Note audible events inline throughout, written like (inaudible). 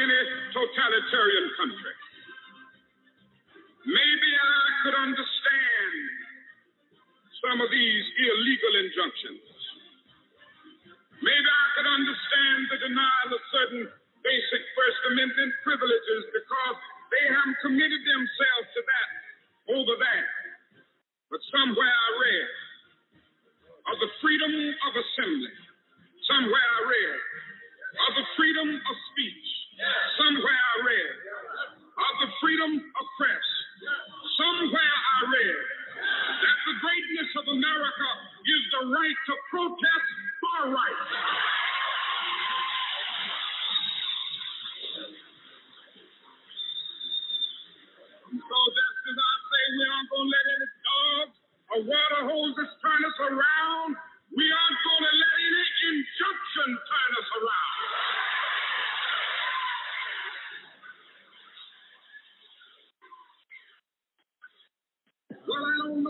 Any totalitarian country, maybe I could understand some of these illegal injunctions. Maybe I could understand the denial of certain basic First Amendment privileges because they haven't committed themselves to that over that. But somewhere I read of the freedom of assembly. Somewhere I read of the freedom of speech. Somewhere I read of the freedom of press. Somewhere I read that the greatness of America is the right to protest for rights. So just as I say we aren't going to let any dogs or water hoses turn us around, we aren't going to let any injunction turn us around. Well, I don't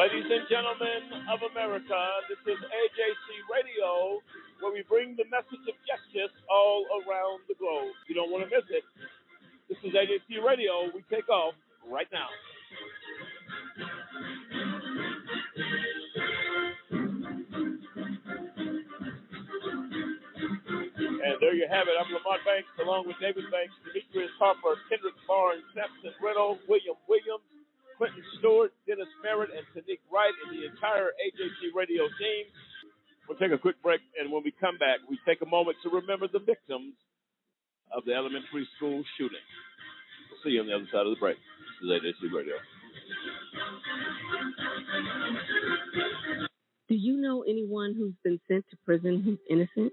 Ladies and gentlemen of America, this is AJC Radio, where we bring the message of justice all around the globe. You don't want to miss it. This is AJC Radio. We take off right now. And there you have it. I'm Lamont Banks, along with David Banks, Demetrius Harper, Kendrick Barnes, Sampson Reynolds, William Williams, Quentin Stewart, Dennis Merritt, and Tanique Wright, and the entire AJC radio team. We'll take a quick break, and when we come back, we take a moment to remember the victims of the elementary school shooting. We'll see you on the other side of the break. This is AJC Radio. Do you know anyone who's been sent to prison who's innocent?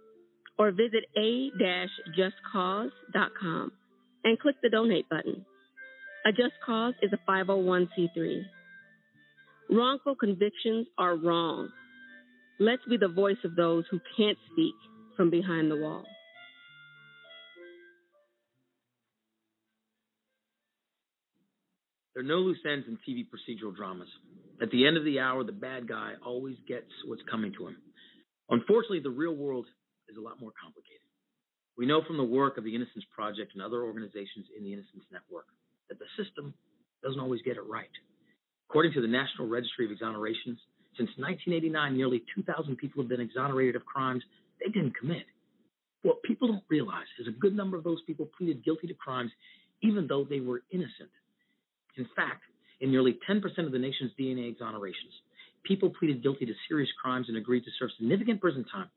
or visit a-justcause.com and click the donate button. A Just Cause is a 501c3. Wrongful convictions are wrong. Let's be the voice of those who can't speak from behind the wall. There are no loose ends in TV procedural dramas. At the end of the hour, the bad guy always gets what's coming to him. Unfortunately, the real world is a lot more complicated. We know from the work of the Innocence Project and other organizations in the Innocence Network that the system doesn't always get it right. According to the National Registry of Exonerations, since 1989, nearly 2,000 people have been exonerated of crimes they didn't commit. What people don't realize is a good number of those people pleaded guilty to crimes even though they were innocent. In fact, in nearly 10% of the nation's DNA exonerations, people pleaded guilty to serious crimes and agreed to serve significant prison time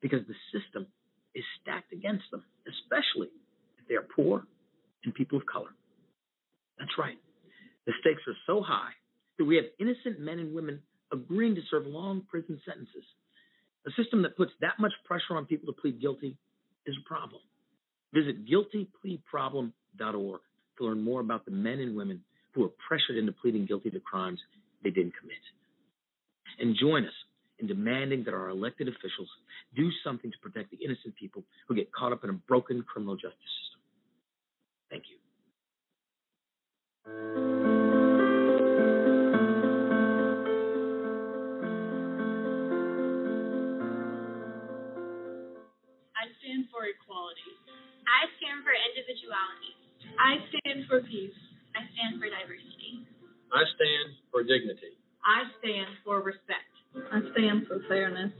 because the system is stacked against them, especially if they are poor and people of color. That's right. The stakes are so high that we have innocent men and women agreeing to serve long prison sentences. A system that puts that much pressure on people to plead guilty is a problem. Visit guiltypleaproblem.org to learn more about the men and women who are pressured into pleading guilty to crimes they didn't commit. And join us in demanding that our elected officials do something to protect the innocent people who get caught up in a broken criminal justice system. Thank you. I stand for equality. I stand for individuality. I stand for peace. I stand for diversity. I stand for dignity. I stand for respect. I stand for fairness.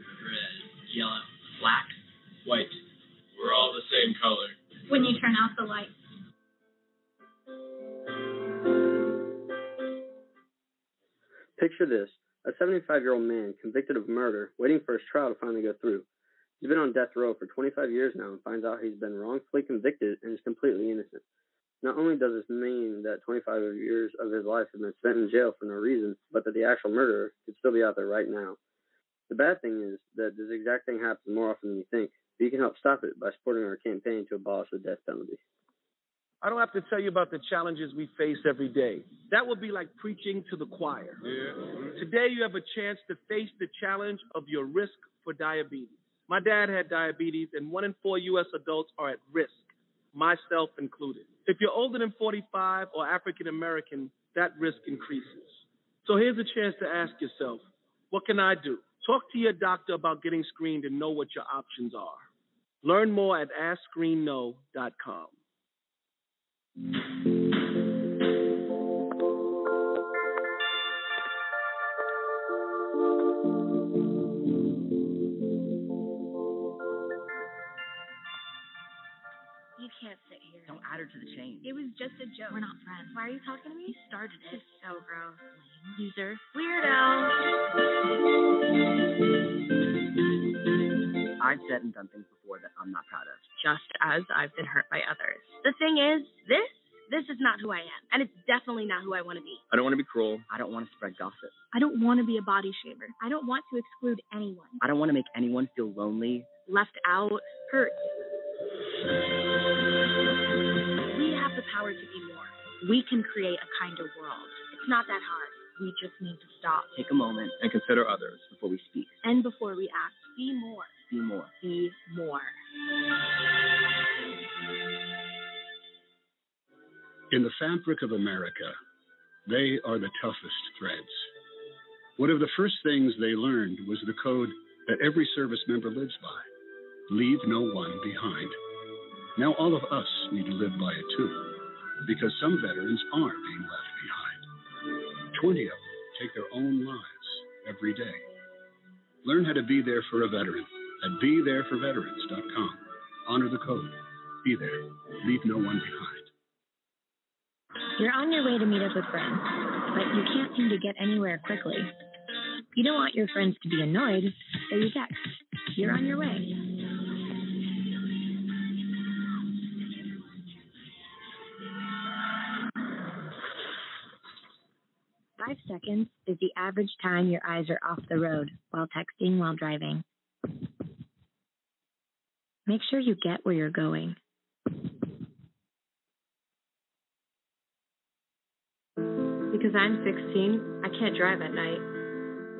Red, yellow, black, white. We're all the same color. When you turn out the light. Picture this a 75 year old man convicted of murder, waiting for his trial to finally go through. He's been on death row for 25 years now and finds out he's been wrongfully convicted and is completely innocent. Not only does this mean that 25 years of his life have been spent in jail for no reason, but that the actual murderer could still be out there right now. The bad thing is that this exact thing happens more often than you think, but you can help stop it by supporting our campaign to abolish the death penalty. I don't have to tell you about the challenges we face every day. That would be like preaching to the choir. Yeah. Today, you have a chance to face the challenge of your risk for diabetes. My dad had diabetes, and one in four U.S. adults are at risk, myself included. If you're older than 45 or African American, that risk increases. So here's a chance to ask yourself, what can I do? Talk to your doctor about getting screened and know what your options are. Learn more at AskScreenKnow.com. can't sit here. Don't add her to the chain. It was just a joke. We're not friends. Why are you talking to me? You started it. So gross. Loser. Weirdo. I've said and done things before that I'm not proud of. Just as I've been hurt by others. The thing is, this, this is not who I am. And it's definitely not who I want to be. I don't want to be cruel. I don't want to spread gossip. I don't want to be a body shamer. I don't want to exclude anyone. I don't want to make anyone feel lonely. Left out, hurt. We power to be more. We can create a kinder world. It's not that hard. We just need to stop. Take a moment and consider others before we speak. And before we act, be more. Be more. Be more. In the fabric of America, they are the toughest threads. One of the first things they learned was the code that every service member lives by leave no one behind. Now all of us need to live by it too, because some veterans are being left behind. 20 of them take their own lives every day. Learn how to be there for a veteran at BeThereForVeterans.com. Honor the code. Be there. Leave no one behind. You're on your way to meet up with friends, but you can't seem to get anywhere quickly. You don't want your friends to be annoyed, so you text. You're on your way. Five seconds is the average time your eyes are off the road while texting while driving. Make sure you get where you're going. Because I'm 16, I can't drive at night.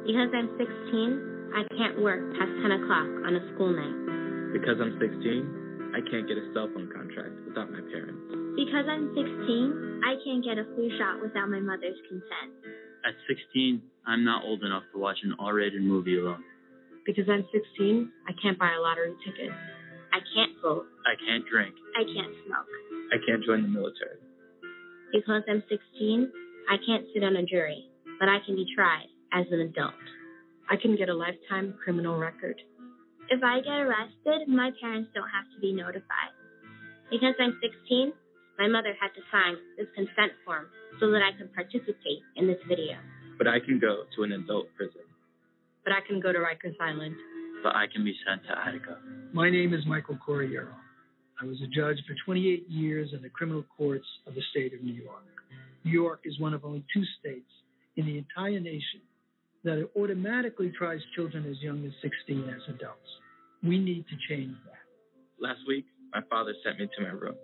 Because I'm 16, I can't work past 10 o'clock on a school night. Because I'm 16, I can't get a cell phone contract without my parents. Because I'm 16, I can't get a flu shot without my mother's consent. At 16, I'm not old enough to watch an R-rated movie alone. Because I'm 16, I can't buy a lottery ticket. I can't vote. I can't drink. I can't smoke. I can't join the military. Because I'm 16, I can't sit on a jury, but I can be tried as an adult. I can get a lifetime criminal record. If I get arrested, my parents don't have to be notified. Because I'm 16, my mother had to sign this consent form so that I could participate in this video. But I can go to an adult prison. But I can go to Rikers Island. But I can be sent to Attica. My name is Michael Corriero. I was a judge for 28 years in the criminal courts of the state of New York. New York is one of only two states in the entire nation that it automatically tries children as young as 16 as adults. We need to change that. Last week, my father sent me to my room.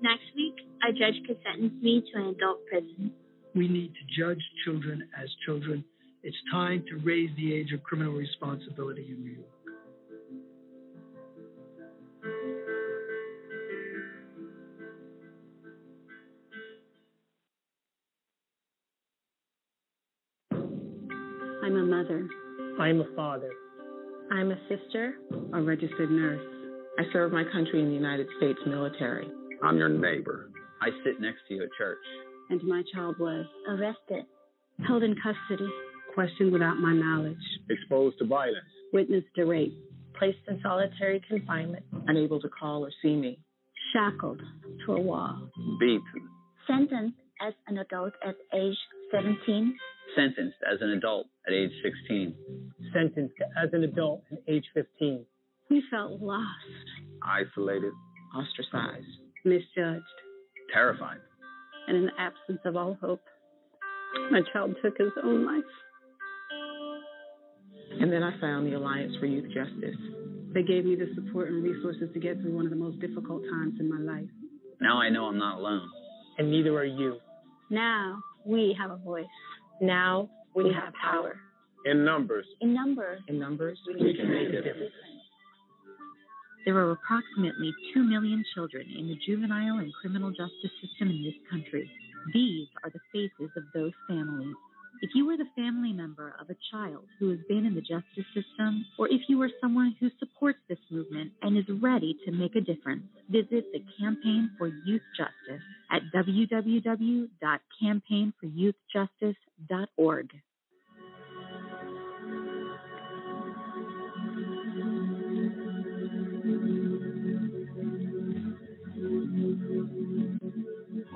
Next week, a judge could sentence me to an adult prison. We need to judge children as children. It's time to raise the age of criminal responsibility in New York. I'm a father. I'm a sister. A registered nurse. I serve my country in the United States military. I'm your neighbor. I sit next to you at church. And my child was arrested, held in custody, questioned without my knowledge, exposed to violence, witnessed to rape, placed in solitary confinement, unable to call or see me, shackled to a wall, beaten, sentenced as an adult at age 17, sentenced as an adult at age 16, sentenced as an adult at age 15. We felt lost, isolated, ostracized, misjudged, terrified. And in the absence of all hope, my child took his own life. And then I found the Alliance for Youth Justice. They gave me the support and resources to get through one of the most difficult times in my life. Now I know I'm not alone. And neither are you. Now we have a voice. Now we, we have, have power. power. In numbers. In numbers. In numbers, we can make a difference. There are approximately 2 million children in the juvenile and criminal justice system in this country. These are the faces of those families. If you are the family member of a child who has been in the justice system, or if you are someone who supports this movement and is ready to make a difference, visit the Campaign for Youth Justice at www.campaignforyouthjustice.org.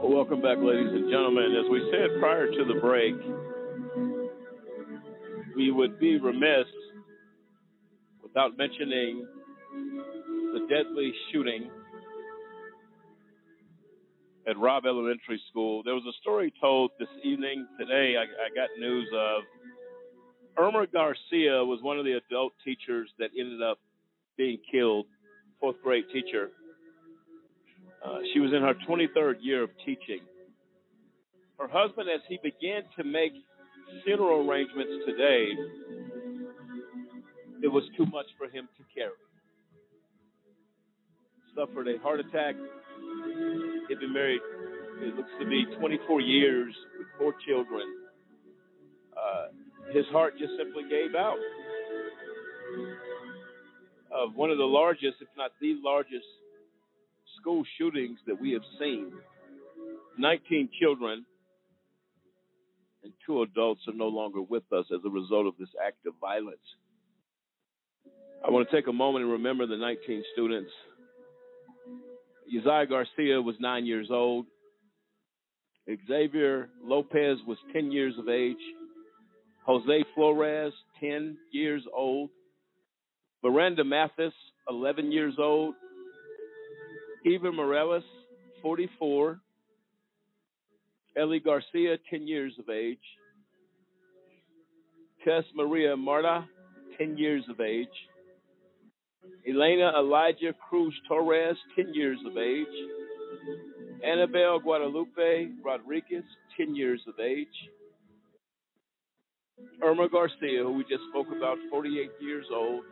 Welcome back, ladies and gentlemen. As we said prior to the break, we would be remiss without mentioning the deadly shooting at Robb Elementary School. There was a story told this evening. Today, I, I got news of Irma Garcia was one of the adult teachers that ended up being killed, fourth grade teacher. Uh, she was in her 23rd year of teaching. Her husband, as he began to make funeral arrangements today, it was too much for him to carry. Suffered a heart attack. He'd been married, it looks to be 24 years with four children. Uh, his heart just simply gave out. Of one of the largest, if not the largest, school shootings that we have seen. 19 children and two adults are no longer with us as a result of this act of violence. I want to take a moment and remember the 19 students. Uziyah Garcia was nine years old. Xavier Lopez was 10 years of age. Jose Flores, 10 years old. Maranda Mathis, 11 years old. Eva Morales, 44. Ellie Garcia, 10 years of age. Tess Maria Mata, 10 years of age. Elena Elijah Cruz Torres, 10 years of age. Annabelle Guadalupe Rodriguez, 10 years of age. Irma Garcia, who we just spoke about, 48 years old.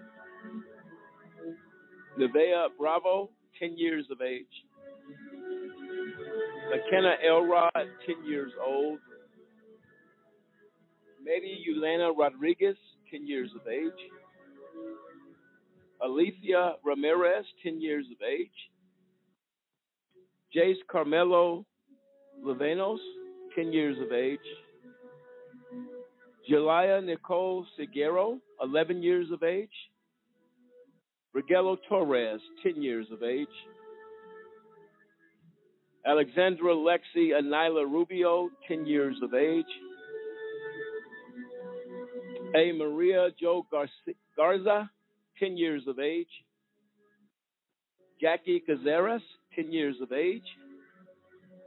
Nevaeh Bravo, 10 years of age. Makenna Elrod, 10 years old. Mary Yuleana Rodriguez, 10 years of age. Alicia Ramirez, 10 years of age. Jayce Carmelo Luevanos, 10 years of age. Jelaya Nicole Seguero, 11 years of age. Rojelio Torres, 10 years of age. Alexandra Lexi Anila Rubio, 10 years of age. A. Maria Joe Garza, 10 years of age. Jackie Cazares, 10 years of age.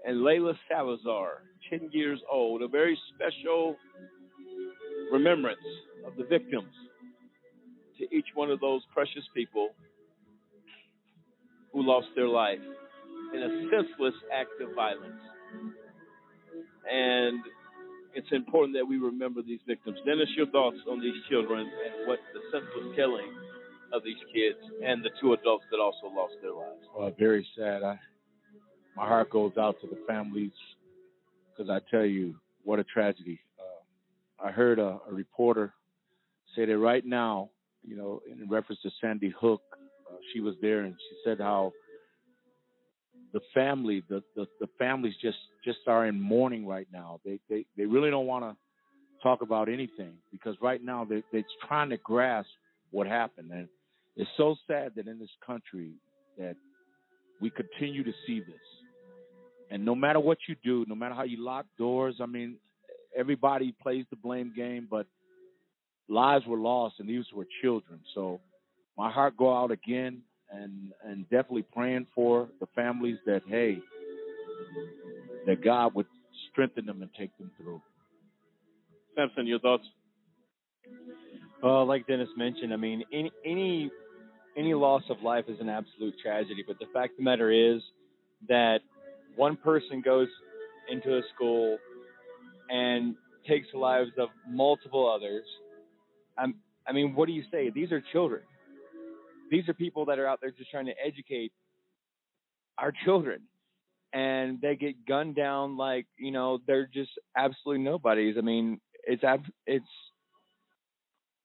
And Layla Salazar, 10 years old. A very special remembrance of the victims to each one of those precious people who lost their life in a senseless act of violence. And it's important that we remember these victims. Dennis, your thoughts on these children and what the senseless killing of these kids and the two adults that also lost their lives. Well, very sad. I, my heart goes out to the families because I tell you, what a tragedy. Uh, I heard a, a reporter say that right now, you know, in reference to Sandy Hook, uh, she was there and she said how the family, the, the, the families just, just are in mourning right now. They, they, they really don't want to talk about anything because right now they, they're trying to grasp what happened. And it's so sad that in this country that we continue to see this. And no matter what you do, no matter how you lock doors, I mean, everybody plays the blame game, but lives were lost and these were children. So my heart go out again and and definitely praying for the families that hey that God would strengthen them and take them through. Sampson, your thoughts? Well, like Dennis mentioned, I mean, any any any loss of life is an absolute tragedy. But the fact of the matter is that one person goes into a school and takes the lives of multiple others. I'm, I mean, what do you say? These are children. These are people that are out there just trying to educate our children, and they get gunned down like you know they're just absolutely nobodies. I mean, it's it's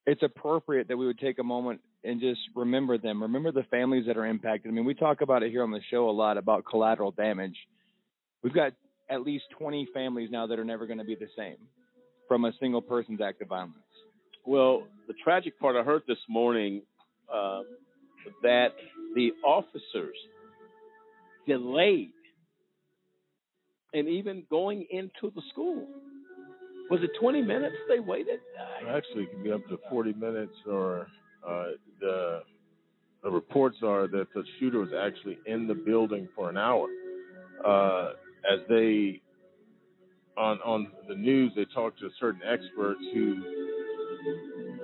it's appropriate that we would take a moment and just remember them. Remember the families that are impacted. I mean, we talk about it here on the show a lot about collateral damage. We've got at least 20 families now that are never going to be the same from a single person's act of violence. Well, the tragic part I heard this morning uh, that the officers delayed and even going into the school. Was it 20 minutes they waited? Actually, it can be up to 40 minutes, or uh, the the reports are that the shooter was actually in the building for an hour. Uh, as they on on the news, they talked to a certain experts who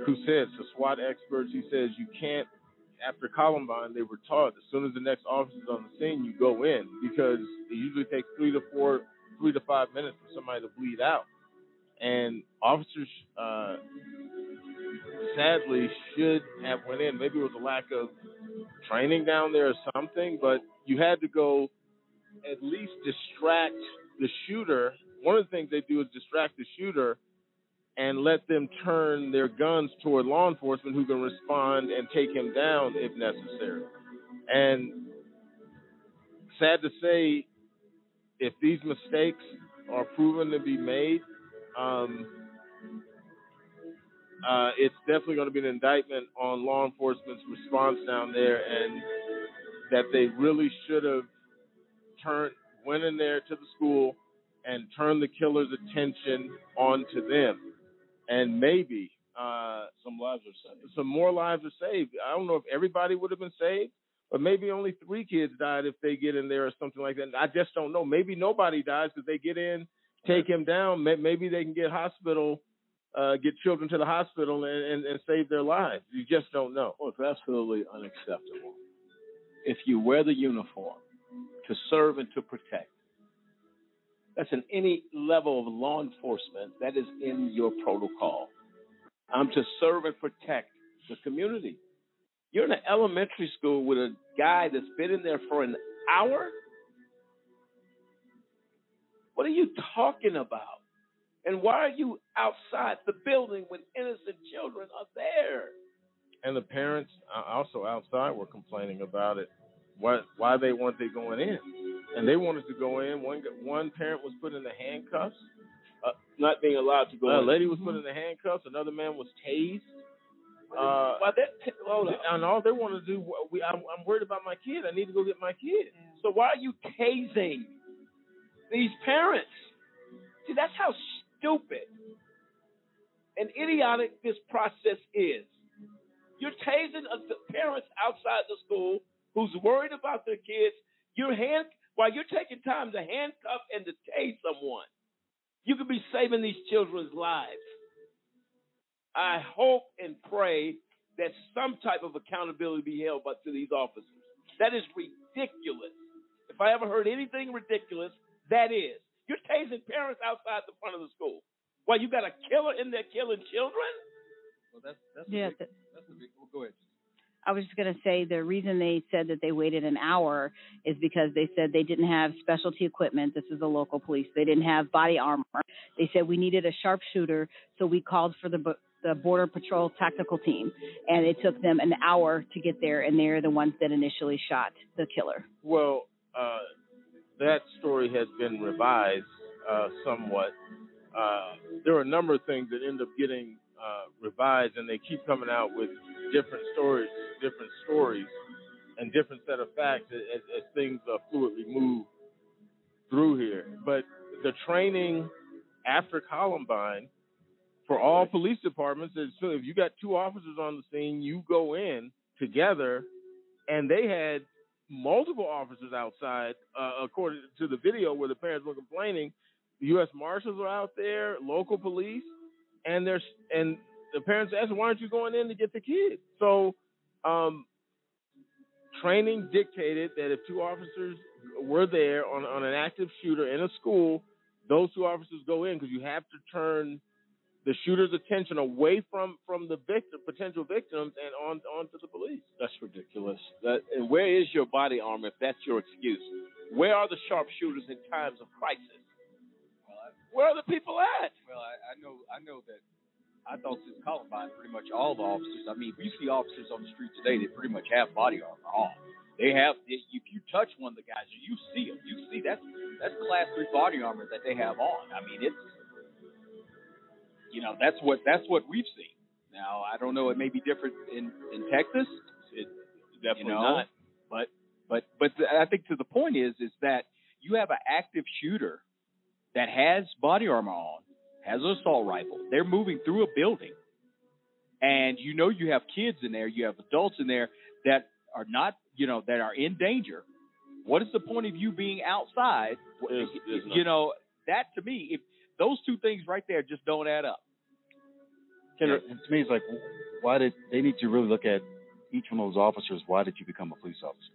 who said, so SWAT experts, he says you can't. After Columbine, they were taught as soon as the next officer's on the scene, you go in because it usually takes three to four, three to five minutes for somebody to bleed out and officers uh, sadly should have went in. Maybe it was a lack of training down there or something, but you had to go at least distract the shooter. One of the things they do is distract the shooter and let them turn their guns toward law enforcement who can respond and take him down if necessary. And sad to say, if these mistakes are proven to be made, um, uh, it's definitely going to be an indictment on law enforcement's response down there, and that they really should have turned went in there to the school and turned the killer's attention onto them, and maybe uh, some lives are saved. Some more lives are saved. I don't know if everybody would have been saved, but maybe only three kids died if they get in there or something like that. I just don't know. Maybe nobody dies because they get in take him down, maybe they can get hospital, uh, get children to the hospital and, and, and save their lives. You just don't know. Well, it's absolutely unacceptable. If you wear the uniform to serve and to protect, that's in any level of law enforcement, that is in your protocol. I'm to serve and protect the community. You're in an elementary school with a guy that's been in there for an hour. What are you talking about? And why are you outside the building when innocent children are there? And the parents uh, also outside were complaining about it. What? Why they weren't they going in? And they wanted to go in. One one parent was put in the handcuffs. Uh, not being allowed to go in. A in. lady was put in the handcuffs. Another man was tased. Uh, Why that, hold on. and all they want to do, we, I'm, I'm worried about my kid. I need to go get my kid. So why are you tasing these parents? See, that's how stupid and idiotic this process is. You're tasing the parents outside the school who's worried about their kids. You're hand while you're taking time to handcuff and detain someone. You could be saving these children's lives. I hope and pray that some type of accountability be held by to these officers. That is ridiculous. If I ever heard anything ridiculous, that is. You're tasing parents outside the front of the school. Well, you got a killer in there killing children? Well, that's that's Yeah, a big, that's a big. Well, go ahead. I was just going to say the reason they said that they waited an hour is because they said they didn't have specialty equipment. This is the local police. They didn't have body armor. They said we needed a sharpshooter, so we called for the the border patrol tactical team, and it took them an hour to get there, and they're the ones that initially shot the killer. Well, uh, that story has been revised uh, somewhat. Uh, there are a number of things that end up getting uh, revised, and they keep coming out with different stories, different stories, and different set of facts as, as, things uh, fluidly move through here. But the training after Columbine for all police departments is so if you got two officers on the scene, you go in together, and they had multiple officers outside, uh, according to the video where the parents were complaining. The U.S. Marshals are out there, local police, and there's and the parents asked, "Why aren't you going in to get the kids?" So, um, training dictated that if two officers were there on on an active shooter in a school, those two officers go in because you have to turn the shooter's attention away from from the victim, potential victims, and on onto the police. That's ridiculous. That and where is your body armor if that's your excuse? Where are the sharpshooters in times of crisis? Where are the people at? Well, I, I know I know that I thought since Columbine, pretty much all the officers. I mean, if you see officers on the street today, they pretty much have body armor on. They have. If you touch one of the guys, you see them. You see that's that's class three body armor that they have on. I mean, it's you know that's what that's what we've seen. Now I don't know. It may be different in in Texas. It Definitely you know, not. But but but the, I think to the point is is that you have an active shooter that has body armor on, has an assault rifle. They're moving through a building, and you know you have kids in there, you have adults in there that are not you know that are in danger. What is the point of you being outside? There's- there's no- you know that to me, if those two things right there just don't add up. Yeah, to me, it's like, why did they need to really look at each one of those officers? Why did you become a police officer?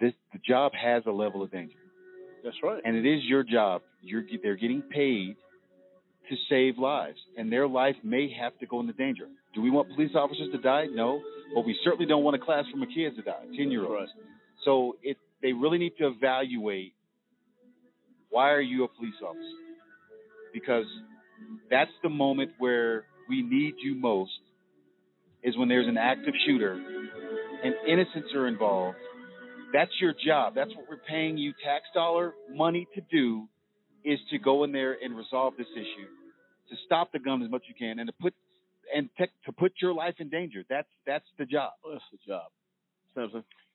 This the job has a level of danger, That's right. and it is your job. You're they're getting paid to save lives, and their life may have to go into danger. Do we want police officers to die? No, but we certainly don't want a class full of kids to die, ten year olds. So it they really need to evaluate why are you a police officer? Because that's the moment where we need you most is when there's an active shooter and innocents are involved. That's your job. That's what we're paying you tax dollar money to do is to go in there and resolve this issue, to stop the gun as much as you can and to put and te- to put your life in danger. That's that's the job. That's the job.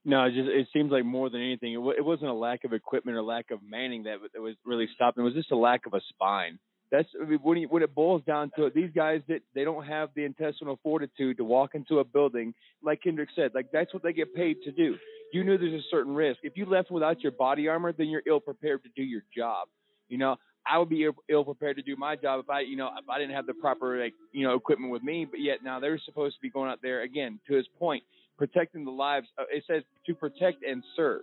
No, it just it seems like more than anything, it, w- it wasn't a lack of equipment or lack of manning that, that was really stopping. It was just a lack of a spine. That's I mean, when you, when it boils down to it. These guys that they don't have the intestinal fortitude to walk into a building, like Kendrick said, like that's what they get paid to do. You knew there's a certain risk. If you left without your body armor, then you're ill prepared to do your job. You know, I would be ill, prepared to do my job if I, you know, if I didn't have the proper like, you know, equipment with me. But yet now they're supposed to be going out there again. To his point, protecting the lives. Uh, it says to protect and serve.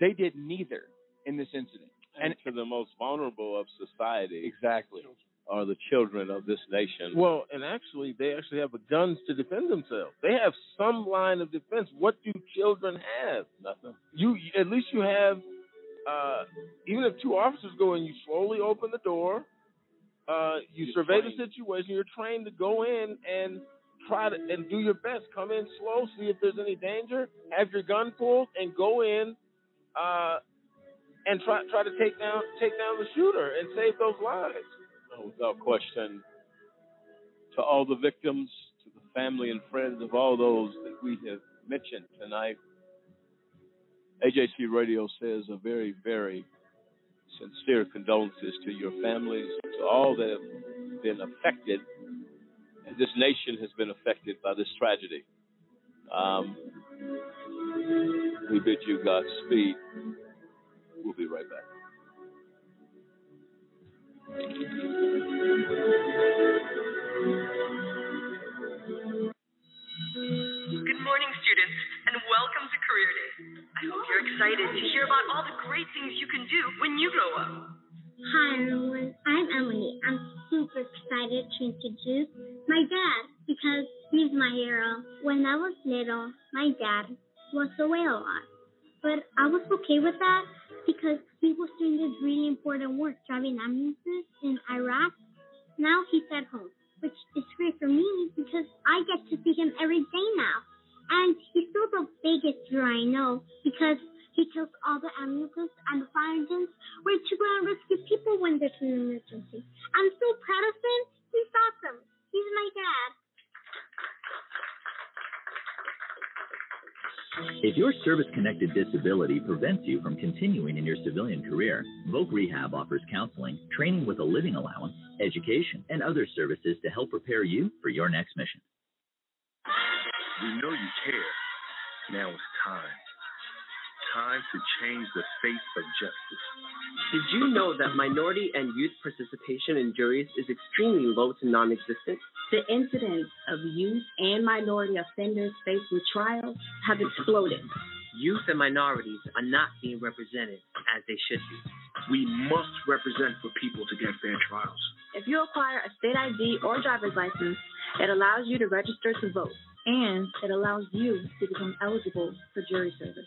They did neither in this incident. And to the most vulnerable of society. Exactly. are the children of this nation. Well, and actually, they actually have guns to defend themselves. They have some line of defense. What do children have? Nothing. You at least you have. Uh, even if two officers go in, you slowly open the door. Uh, you You're survey trained. the situation. You're trained to go in and try to and do your best. Come in slow, see if there's any danger. Have your gun pulled and go in, uh, and try try to take down take down the shooter and save those lives. No, without question, to all the victims, to the family and friends of all those that we have mentioned tonight, AJC Radio says a very, very sincere condolences to your families, to all that have been affected, and this nation has been affected by this tragedy. Um, we bid you Godspeed. We'll be right back. Good morning, students, and welcome to Career Day. I hope you're excited to hear about all the great things you can do when you grow up. Hi everyone, I'm Emily. I'm super excited to introduce my dad because he's my hero. When I was little, my dad was away a lot, but I was okay with that because he was doing this really important work driving ambulances in Iraq. Now he's at home, which is great for me because I get to see him every day now. And he's still the biggest hero I know because he kills all the ambulances and the fire engines where to go and rescue people when there's an emergency. I'm so proud of him. He's awesome. He's my dad. If your service connected disability prevents you from continuing in your civilian career, Voc Rehab offers counseling, training with a living allowance, education, and other services to help prepare you for your next mission. We know you care. Now it's time. Time to change the face of justice. Did you know that minority and youth participation in juries is extremely low to non existent? The incidence of youth and minority offenders facing trials have exploded. Youth and minorities are not being represented as they should be. We must represent for people to get fair trials. If you acquire a state ID or driver's license, it allows you to register to vote, and it allows you to become eligible for jury service.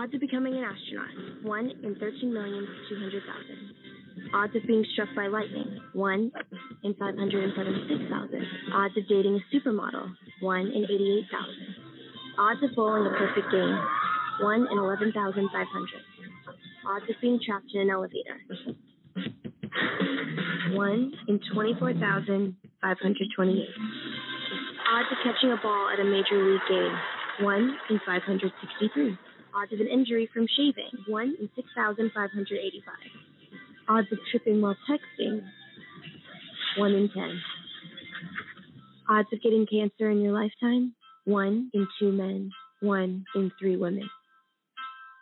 Odds of becoming an astronaut, 1 in 13,200,000. Odds of being struck by lightning, 1 in 576,000. Odds of dating a supermodel, 1 in 88,000. Odds of bowling a perfect game, 1 in 11,500. Odds of being trapped in an elevator, 1 in 24,528. Odds of catching a ball at a major league game, 1 in 563. Odds of an injury from shaving, 1 in 6,585. Odds of tripping while texting, 1 in 10. Odds of getting cancer in your lifetime, 1 in 2 men, 1 in 3 women.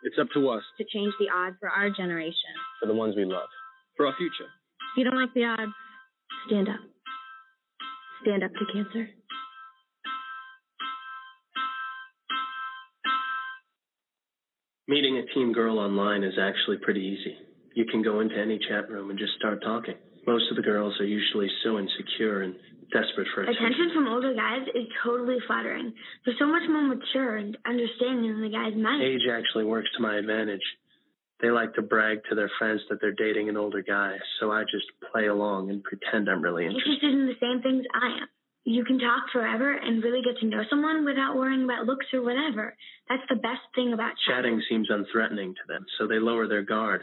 It's up to us, To change the odds for our generation. for the ones we love, for our future. If you don't like the odds, Stand up. Stand up to cancer. Meeting a teen girl online is actually pretty easy. You can go into any chat room and just start talking. Most of the girls are usually so insecure and desperate for attention. Attention from older guys is totally flattering. They're so much more mature and understanding than the guys my age. Age actually works to my advantage. They like to brag to their friends that they're dating an older guy, so I just play along and pretend I'm really interested. Interested in the same things I am. You can talk forever and really get to know someone without worrying about looks or whatever. That's the best thing about Chatting seems unthreatening to them, so they lower their guard.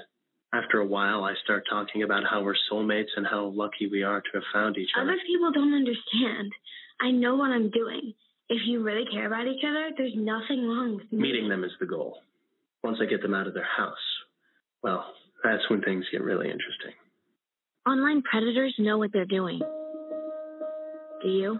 After a while, I start talking about how we're soulmates and how lucky we are to have found each other. Other people don't understand. I know what I'm doing. If you really care about each other, there's nothing wrong with me. Meeting them is the goal. Once I get them out of their house, well, that's when things get really interesting. Online predators know what they're doing. Do you?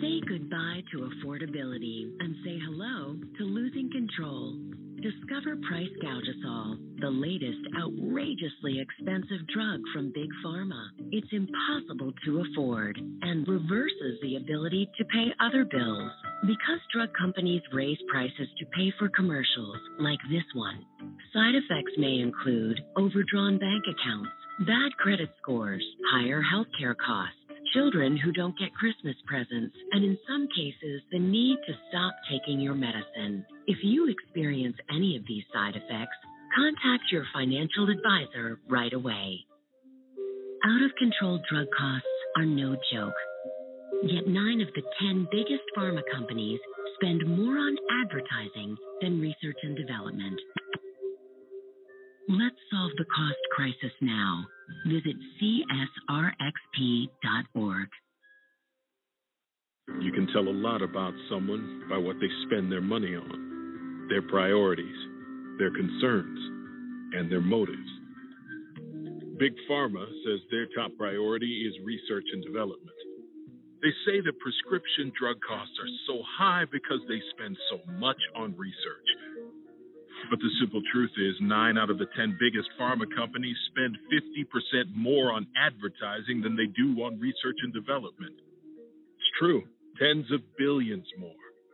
Say goodbye to affordability and say hello to losing control. Discover Price Gougasol, the latest outrageously expensive drug from Big Pharma. It's impossible to afford and reverses the ability to pay other bills. Because drug companies raise prices to pay for commercials like this one, side effects may include overdrawn bank accounts, bad credit scores, higher healthcare costs children who don't get Christmas presents, and in some cases, the need to stop taking your medicine. If you experience any of these side effects, contact your financial advisor right away. Out of control drug costs are no joke. Yet nine of the 10 biggest pharma companies spend more on advertising than research and development. Let's solve the cost crisis now. Visit csrxp.org. You can tell a lot about someone by what they spend their money on, their priorities, their concerns, and their motives. Big Pharma says their top priority is research and development. They say that prescription drug costs are so high because they spend so much on research. But the simple truth is, nine out of the 10 biggest pharma companies spend 50% more on advertising than they do on research and development. It's true, tens of billions more.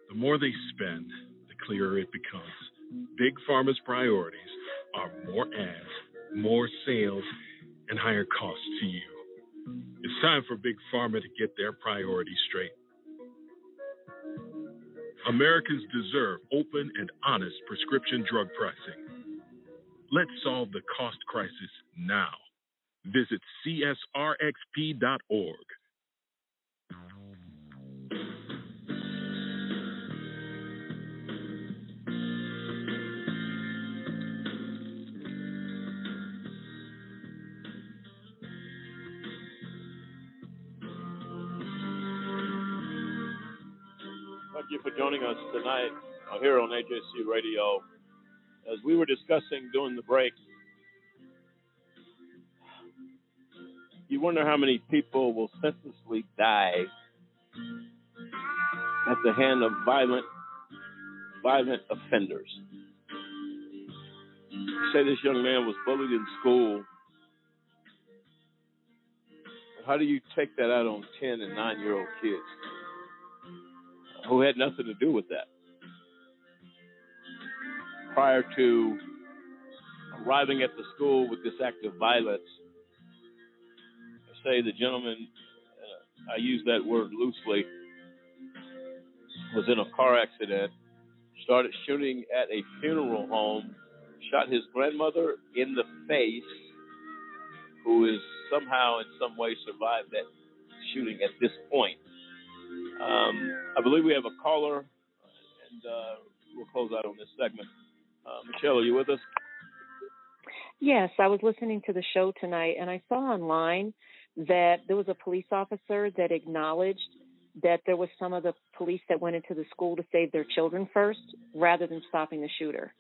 The more they spend, the clearer it becomes. Big Pharma's priorities are more ads, more sales, and higher costs to you. It's time for Big Pharma to get their priorities straight. Americans deserve open and honest prescription drug pricing. Let's solve the cost crisis now. Visit csrxp.org. for joining us tonight here on AJC Radio. As we were discussing during the break, you wonder how many people will senselessly die at the hand of violent, violent offenders. Say this young man was bullied in school. How do you take that out on 10 and 9 year old kids? Who had nothing to do with that. Prior to arriving at the school with this act of violence, I say the gentleman, uh, I use that word loosely, was in a car accident, started shooting at a funeral home, shot his grandmother in the face, who is somehow in some way survived that shooting at this point. Um, I believe we have a caller, and uh, we'll close out on this segment. Uh, Michelle, are you with us? Yes, I was listening to the show tonight, and I saw online that there was a police officer that acknowledged that there was some of the police that went into the school to save their children first rather than stopping the shooter.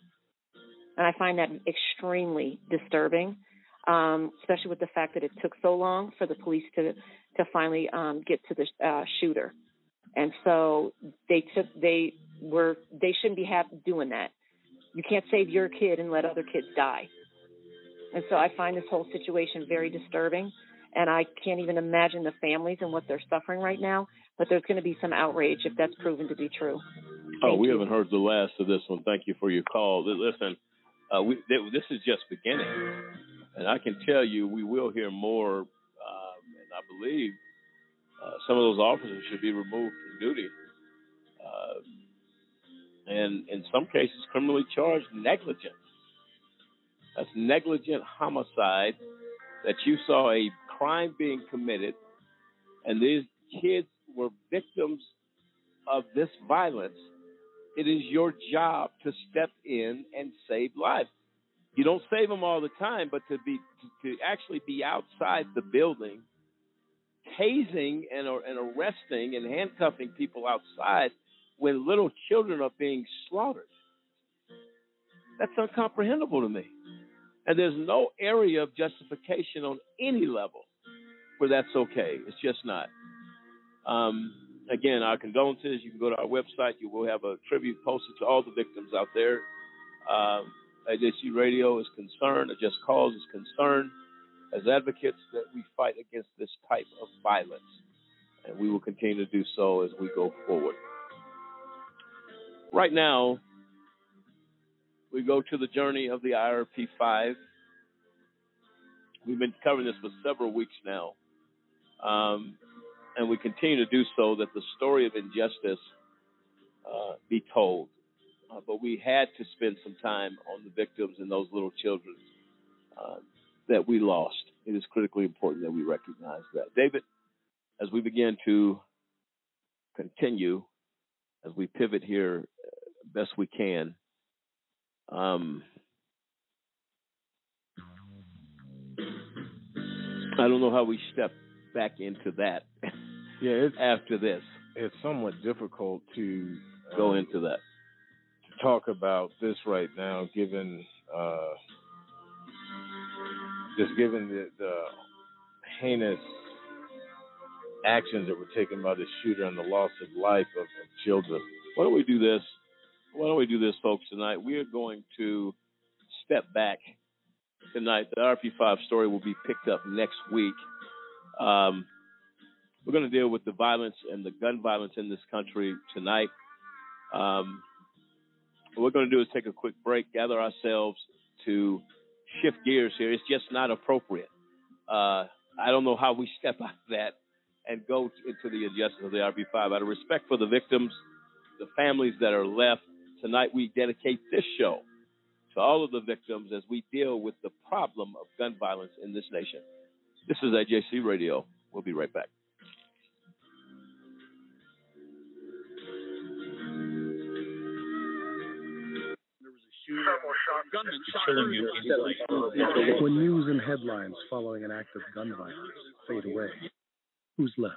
And I find that extremely disturbing, um, especially with the fact that it took so long for the police to to finally um, get to the uh, shooter. And so they took they were they shouldn't be have, doing that. You can't save your kid and let other kids die. And so I find this whole situation very disturbing. And I can't even imagine the families and what they're suffering right now. But there's going to be some outrage if that's proven to be true. oh, we haven't heard the last of this one. Thank you for your call. Listen, uh, we, this is just beginning, and I can tell you we will hear more. Um, and I believe uh, some of those officers should be removed from duty, uh, and in some cases criminally charged negligence. That's negligent homicide. That you saw a crime being committed, and these kids were victims of this violence. It is your job to step in and save lives. You don't save them all the time, but to be to actually be outside the building tasing and, and arresting and handcuffing people outside when little children are being slaughtered. That's incomprehensible to me. And there's no area of justification on any level where that's okay. It's just not. Um, again, our condolences. You can go to our website. You will have a tribute posted to all the victims out there. Um, AJC Radio is concerned, a Just Cause is concerned as advocates that we fight against this type of violence. And we will continue to do so as we go forward. Right now, we go to the journey of the IRP 5. We've been covering this for several weeks now. Um, and we continue to do so that the story of injustice uh, be told. Uh, but we had to spend some time on the victims and those little children uh, that we lost. It is critically important that we recognize that. David, as we begin to continue, as we pivot here uh, best we can, um, I don't know how we step back into that. Yeah, it's (laughs) after this. It's somewhat difficult to uh, go into that. Talk about this right now, given uh, just given the, the heinous actions that were taken by the shooter and the loss of life of, of children. Why don't we do this? Why don't we do this, folks? Tonight we are going to step back tonight. The IRP 5 story will be picked up next week. Um, we're going to deal with the violence and the gun violence in this country tonight. Um, what we're going to do is take a quick break, gather ourselves to shift gears here. It's just not appropriate. Uh, I don't know how we (laughs) step out of that and go into the injustice of the IRP 5. Out of respect for the victims, the families that are left, tonight we dedicate this show to all of the victims as we deal with the problem of gun violence in this nation. This is AJC Radio. We'll be right back. Oh, when news and headlines following an act of gun violence fade away, who's left?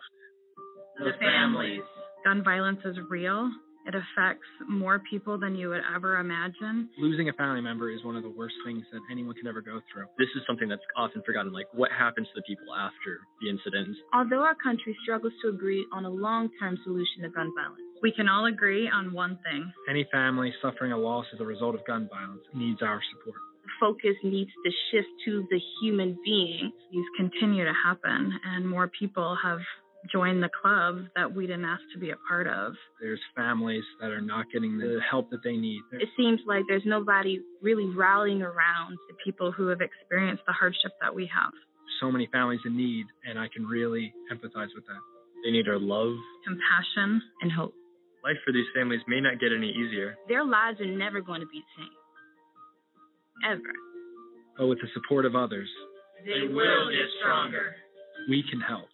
The families. Gun violence is real. It affects more people than you would ever imagine. Losing a family member is one of the worst things that anyone can ever go through. This is something that's often forgotten, like what happens to the people after the incident. Although our country struggles to agree on a long term solution to gun violence, we can all agree on one thing. Any family suffering a loss as a result of gun violence needs our support. The focus needs to shift to the human being. These continue to happen, and more people have joined the club that we didn't ask to be a part of. There's families that are not getting the help that they need. It seems like there's nobody really rallying around the people who have experienced the hardship that we have. So many families in need, and I can really empathize with that. They need our love, compassion, and hope. Life for these families may not get any easier. Their lives are never going to be the same. Ever. But with the support of others, they will get stronger. We can help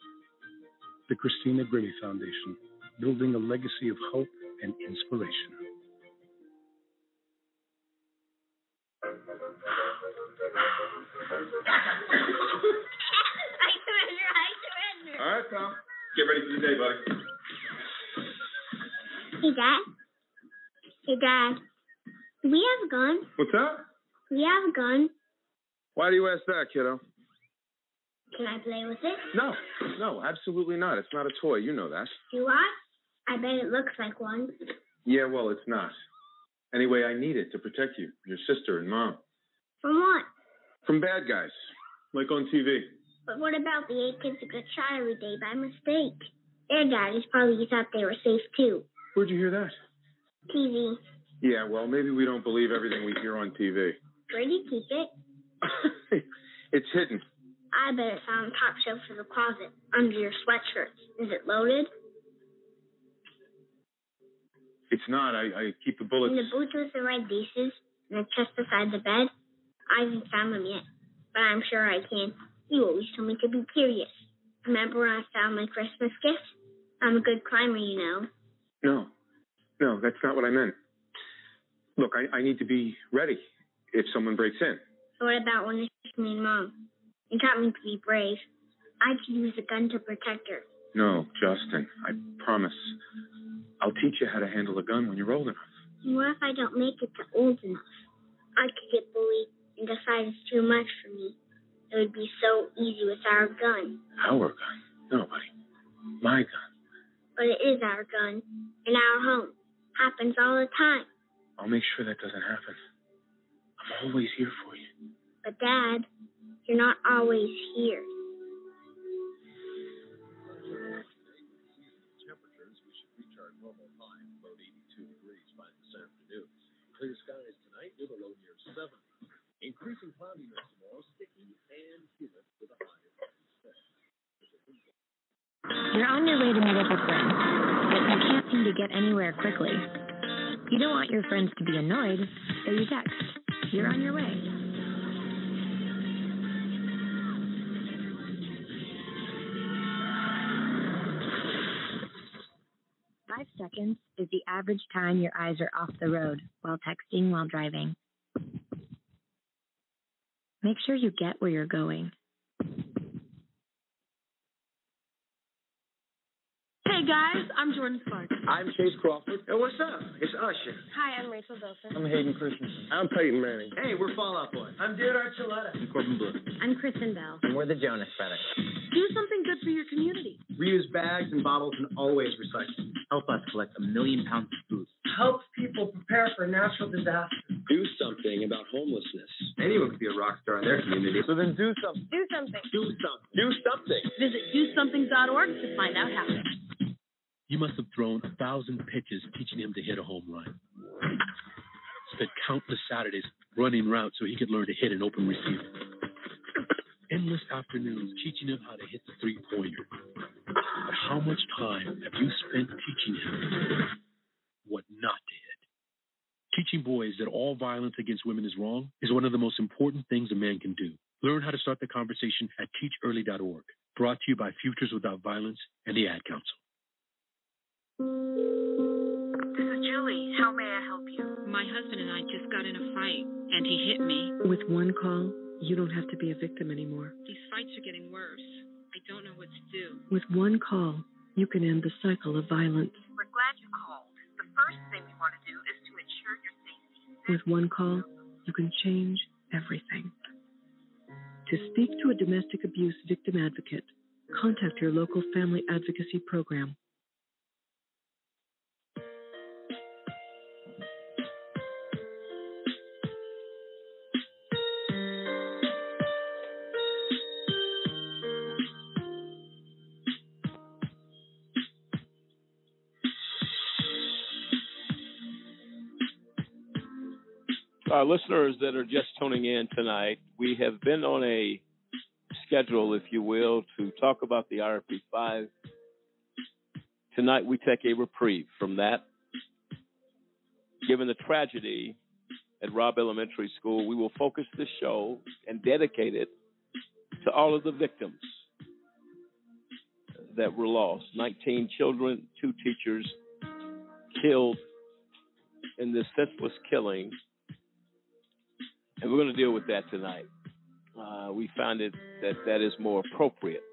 the Christina Grimmie Foundation, building a legacy of hope and inspiration. (laughs) I surrender, I surrender. All right, Tom. Get ready for the day, buddy. Hey, Dad. Hey, Dad. We have a gun? What's that? We have a gun? Why do you ask that, kiddo? Can I play with it? No, no, absolutely not. It's not a toy. You know that. Do I? I bet it looks like one. Yeah, well, it's not. Anyway, I need it to protect you, your sister, and mom. From what? From bad guys, like on TV. But what about the eight kids that got shot every day by mistake? Their daddies probably thought they were safe too. Where'd you hear that? TV. Yeah, well, maybe we don't believe everything we hear on TV. Where do you keep it? (laughs) it's hidden. I bet it's on top shelf of the closet, under your sweatshirts. Is it loaded? It's not. I, I keep the bullets. In the boots with the red laces, and the chest beside the bed. I haven't found them yet, but I'm sure I can. You always told me to be curious. Remember when I found my Christmas gift? I'm a good climber, you know. No, no, that's not what I meant. Look, I, I need to be ready if someone breaks in. What about when it's me and mom? You taught me to be brave. I could use a gun to protect her. No, Justin, I promise. I'll teach you how to handle a gun when you're old enough. What if I don't make it to old enough? I could get bullied and decide it's too much for me. It would be so easy with our gun. Our gun? No, buddy. My gun. But it is our gun and our home. Happens all the time. I'll make sure that doesn't happen. I'm always here for you. But Dad, you're not always here. Temperatures, we should reach our normal high, about 82 degrees by this afternoon. Clear skies tonight with a low near 70. Increasing cloudiness tomorrow, sticky and humid with a high of 56. You're on your way to meet up with friends, but you can't seem to get anywhere quickly. You don't want your friends to be annoyed, so you text. You're on your way. Five seconds is the average time your eyes are off the road while texting while driving. Make sure you get where you're going. Hey guys, I'm Jordin Sparks. I'm Chace Crawford. Hey, what's up? It's Usher. Hi, I'm Rachel Bilson. I'm Hayden Christensen. I'm Peyton Manning. Hey, we're Fall Out Boy. I'm David Archuleta. I'm Corbin Bleu. I'm Kristen Bell. And we're the Jonas Brothers. Do something good for your community. Reuse bags and bottles and always recycle. Help us collect a million pounds of food. Help people prepare for natural disasters. Do something about homelessness. Anyone could be a rock star in their community. So then do something. Do something. Do something. Do something. Visit dosomething.org to find out how. You must have thrown a thousand pitches teaching him to hit a home run. Spent countless Saturdays running routes so he could learn to hit an open receiver. Endless afternoons teaching him how to hit the three pointer. But how much time have you spent teaching him what not to hit? Teaching boys that all violence against women is wrong is one of the most important things a man can do. Learn how to start the conversation at teachearly.org. Brought to you by Futures Without Violence and the Ad Council. Julie. How may I help you? My husband and I just got in a fight, and he hit me. With one call, you don't have to be a victim anymore. These fights are getting worse. I don't know what to do. With one call, you can end the cycle of violence. We're glad you called. The first thing we want to do is to ensure your safety. With one call, you can change everything. To speak to a domestic abuse victim advocate, contact your local family advocacy program. Our listeners that are just tuning in tonight, we have been on a schedule, if you will, to talk about the IRP 5. Tonight, we take a reprieve from that. Given the tragedy at Robb Elementary School, we will focus the show and dedicate it to all of the victims that were lost 19 children, two teachers killed in this senseless killing and we're going to deal with that tonight. Uh, we found it that that is more appropriate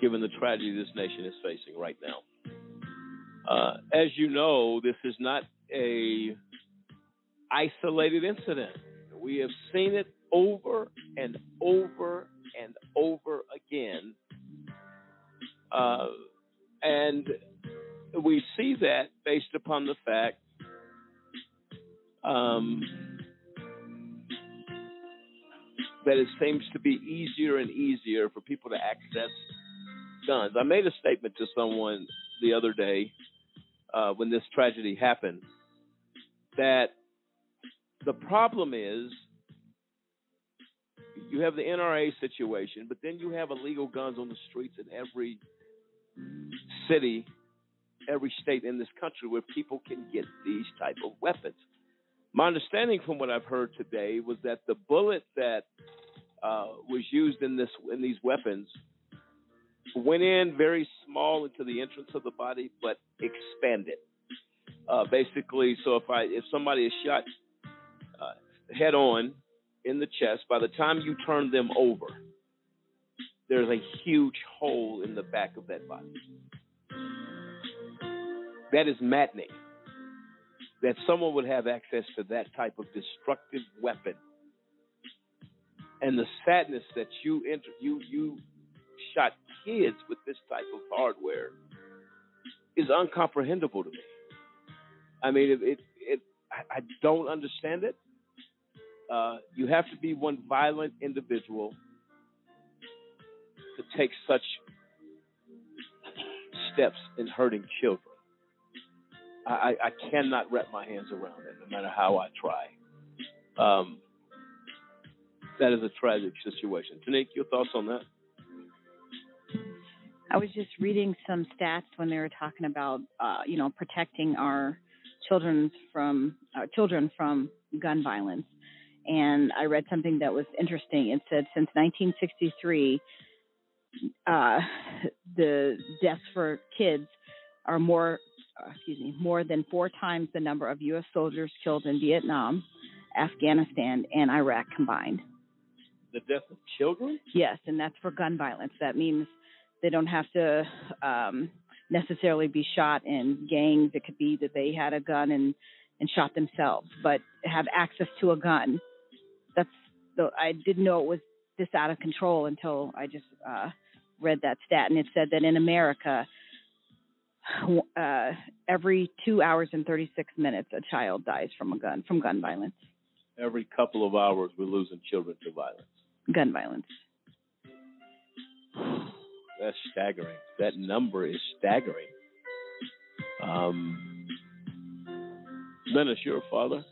given the tragedy this nation is facing right now. Uh, as you know, this is not a isolated incident. We have seen it over and over and over again, uh, and we see that based upon the fact. Um, that it seems to be easier and easier for people to access guns. I made a statement to someone the other day uh, when this tragedy happened that the problem is you have the NRA situation, but then you have illegal guns on the streets in every city, every state in this country where people can get these type of weapons. My understanding from what I've heard today was that the bullet that uh, was used in this in these weapons went in very small into the entrance of the body, but expanded. Uh, basically, so if I if somebody is shot uh, head on in the chest, by the time you turn them over, there's a huge hole in the back of that body. That is maddening that someone would have access to that type of destructive weapon and the sadness that you you you shot kids with this type of hardware is uncomprehendable to me. I mean, it, it, it I, I don't understand it. Uh, you have to be one violent individual to take such steps in hurting children. I, I, I cannot wrap my hands around it, no matter how I try. Um, that is a tragic situation. Tanique, your thoughts on that? I was just reading some stats when they were talking about, uh, you know, protecting our children from uh, children from gun violence, and I read something that was interesting. It said since 1963, uh, the deaths for kids are more, excuse me, more than four times the number of U.S. soldiers killed in Vietnam, Afghanistan, and Iraq combined. The death of children? Yes, and that's for gun violence. That means they don't have to um, necessarily be shot in gangs. It could be that they had a gun and and shot themselves, but have access to a gun. That's the I didn't know it was this out of control until I just uh, read that stat, and it said that in America, uh, every two hours and 36 minutes, a child dies from a gun from gun violence. Every couple of hours, we're losing children to violence. Gun violence. That's staggering. That number is staggering. Um, Menace, you're a father.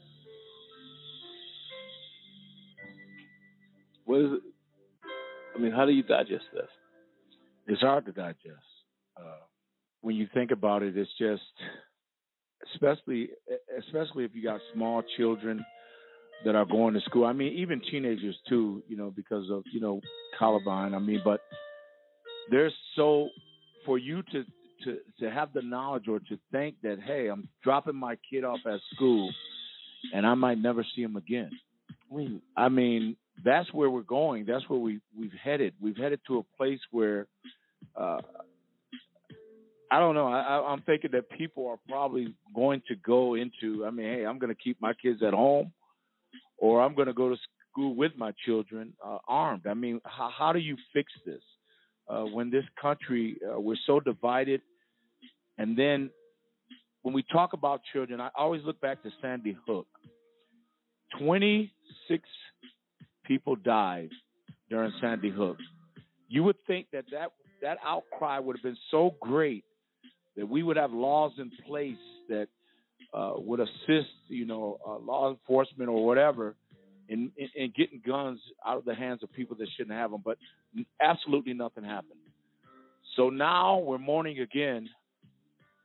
What is it? I mean, how do you digest this? It's hard to digest. Uh, when you think about it, it's just, especially especially if you got small children that are going to school. I mean, even teenagers too. You know, because of you know Columbine. I mean, but there's so for you to to to have the knowledge or to think that hey, I'm dropping my kid off at school and I might never see him again. I mean, that's where we're going. That's where we we've headed. We've headed to a place where uh, I don't know. I, I'm thinking that people are probably going to go into. I mean, hey, I'm going to keep my kids at home, or I'm going to go to school with my children uh, armed. I mean, how, how do you fix this? uh, when this country uh, we're so divided, and then when we talk about children, I always look back to Sandy Hook. Twenty six people died during Sandy Hook. You would think that that that outcry would have been so great that we would have laws in place that uh, would assist, you know, uh, law enforcement or whatever in, in, in getting guns out of the hands of people that shouldn't have them. But absolutely nothing happened. So now we're mourning again,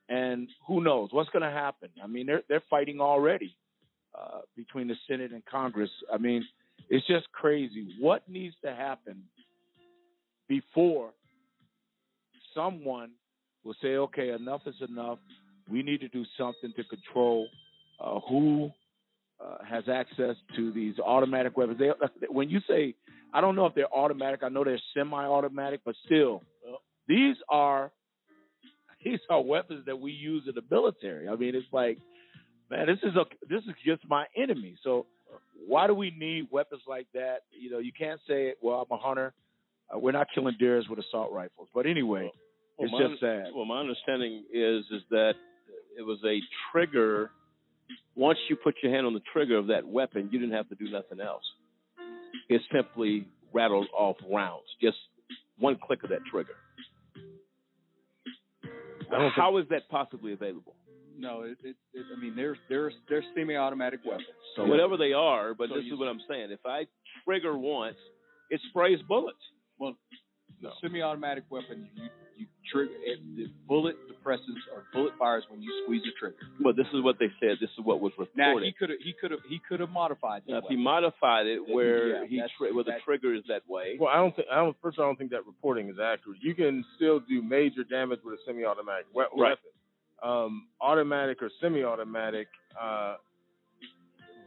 and who knows what's going to happen? I mean, they're they're fighting already uh, between the Senate and Congress. I mean, it's just crazy. What needs to happen before someone will say, "Okay, enough is enough. We need to do something to control uh, who uh, has access to these automatic weapons. They, when you say, I don't know if they're automatic. I know they're semi-automatic, but still, these are (laughs) these are weapons that we use in the military. I mean, it's like, man, this is a this is just my enemy. So why do we need weapons like that? You know, you can't say, well, I'm a hunter. Uh, we're not killing deers with assault rifles. But anyway, Well, it's just sad. Well, my understanding is is that it was a trigger. Once you put your hand on the trigger of that weapon, you didn't have to do nothing else. It simply rattled off rounds, just one click of that trigger. How is that possibly available? No, it, it, it I mean, there's there's there's semi-automatic weapons. So whatever they are, but So this is what I'm saying. If I trigger once, it sprays bullets. Well, the semi-automatic weapon, you you trigger it, the bullet depresses or bullet fires when you squeeze the trigger. But this is what they said. This is what was reported. Now reported. he could have he could have he could have modified that. Now, if he modified it where Yeah, he tri- where the trigger is that way, Well, I don't think I don't. First, I don't think that reporting is accurate. You can still do major damage with a semi-automatic we- Right. weapon. Um, automatic or semi-automatic uh,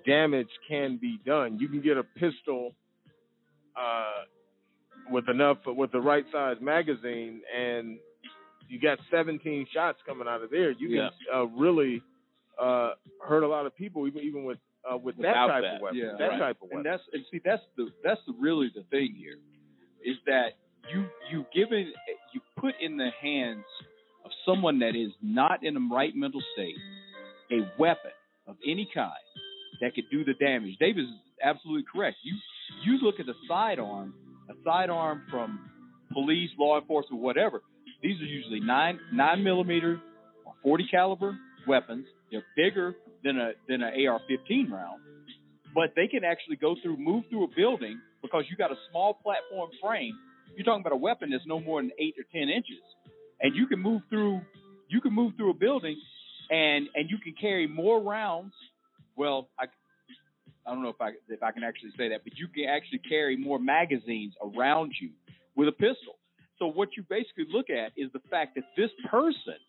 damage can be done. You can get a pistol uh, with enough with the right size magazine, and you got 17 shots coming out of there. You can uh, really uh, hurt a lot of people, even even with uh, with that type that. of weapon. Yeah, that right. type of weapon. And that's and see that's the that's the really the thing here, is that you you given you put in the hands of someone that is not in the right mental state a weapon of any kind that could do the damage. Dave is absolutely correct. You you look at a sidearm, a sidearm from police, law enforcement, whatever. These are usually nine nine millimeter or forty caliber weapons. They're bigger than a than an AR-15 round, but they can actually go through, move through a building because you got a small platform frame. You're talking about a weapon that's no more than eight or ten inches, and you can move through. You can move through a building, and and you can carry more rounds. Well, I I don't know if I if I can actually say that, but you can actually carry more magazines around you with a pistol. So what you basically look at is the fact that this person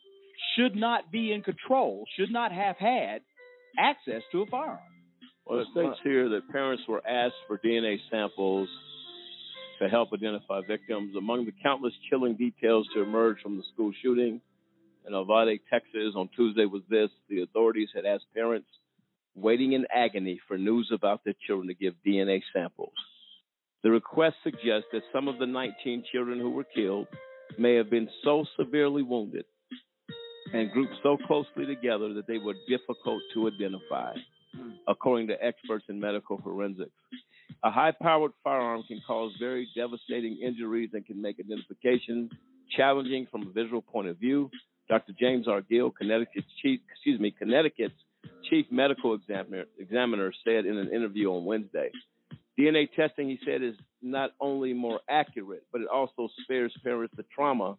should not be in control, should not have had access to a firearm. Well, it states here that parents were asked for DNA samples to help identify victims. Among the countless chilling details to emerge from the school shooting in Uvalde, Texas on Tuesday was this. The authorities had asked parents waiting in agony for news about their children to give DNA samples. The request suggests that some of the 19 children who were killed may have been so severely wounded and grouped so closely together that they were difficult to identify, according to experts in medical forensics. A high powered firearm can cause very devastating injuries and can make identification challenging from a visual point of view. Dr. James R. Gill, Connecticut's chief, excuse me, Connecticut's chief medical examiner, examiner said in an interview on Wednesday. DNA testing, he said, is not only more accurate, but it also spares parents the trauma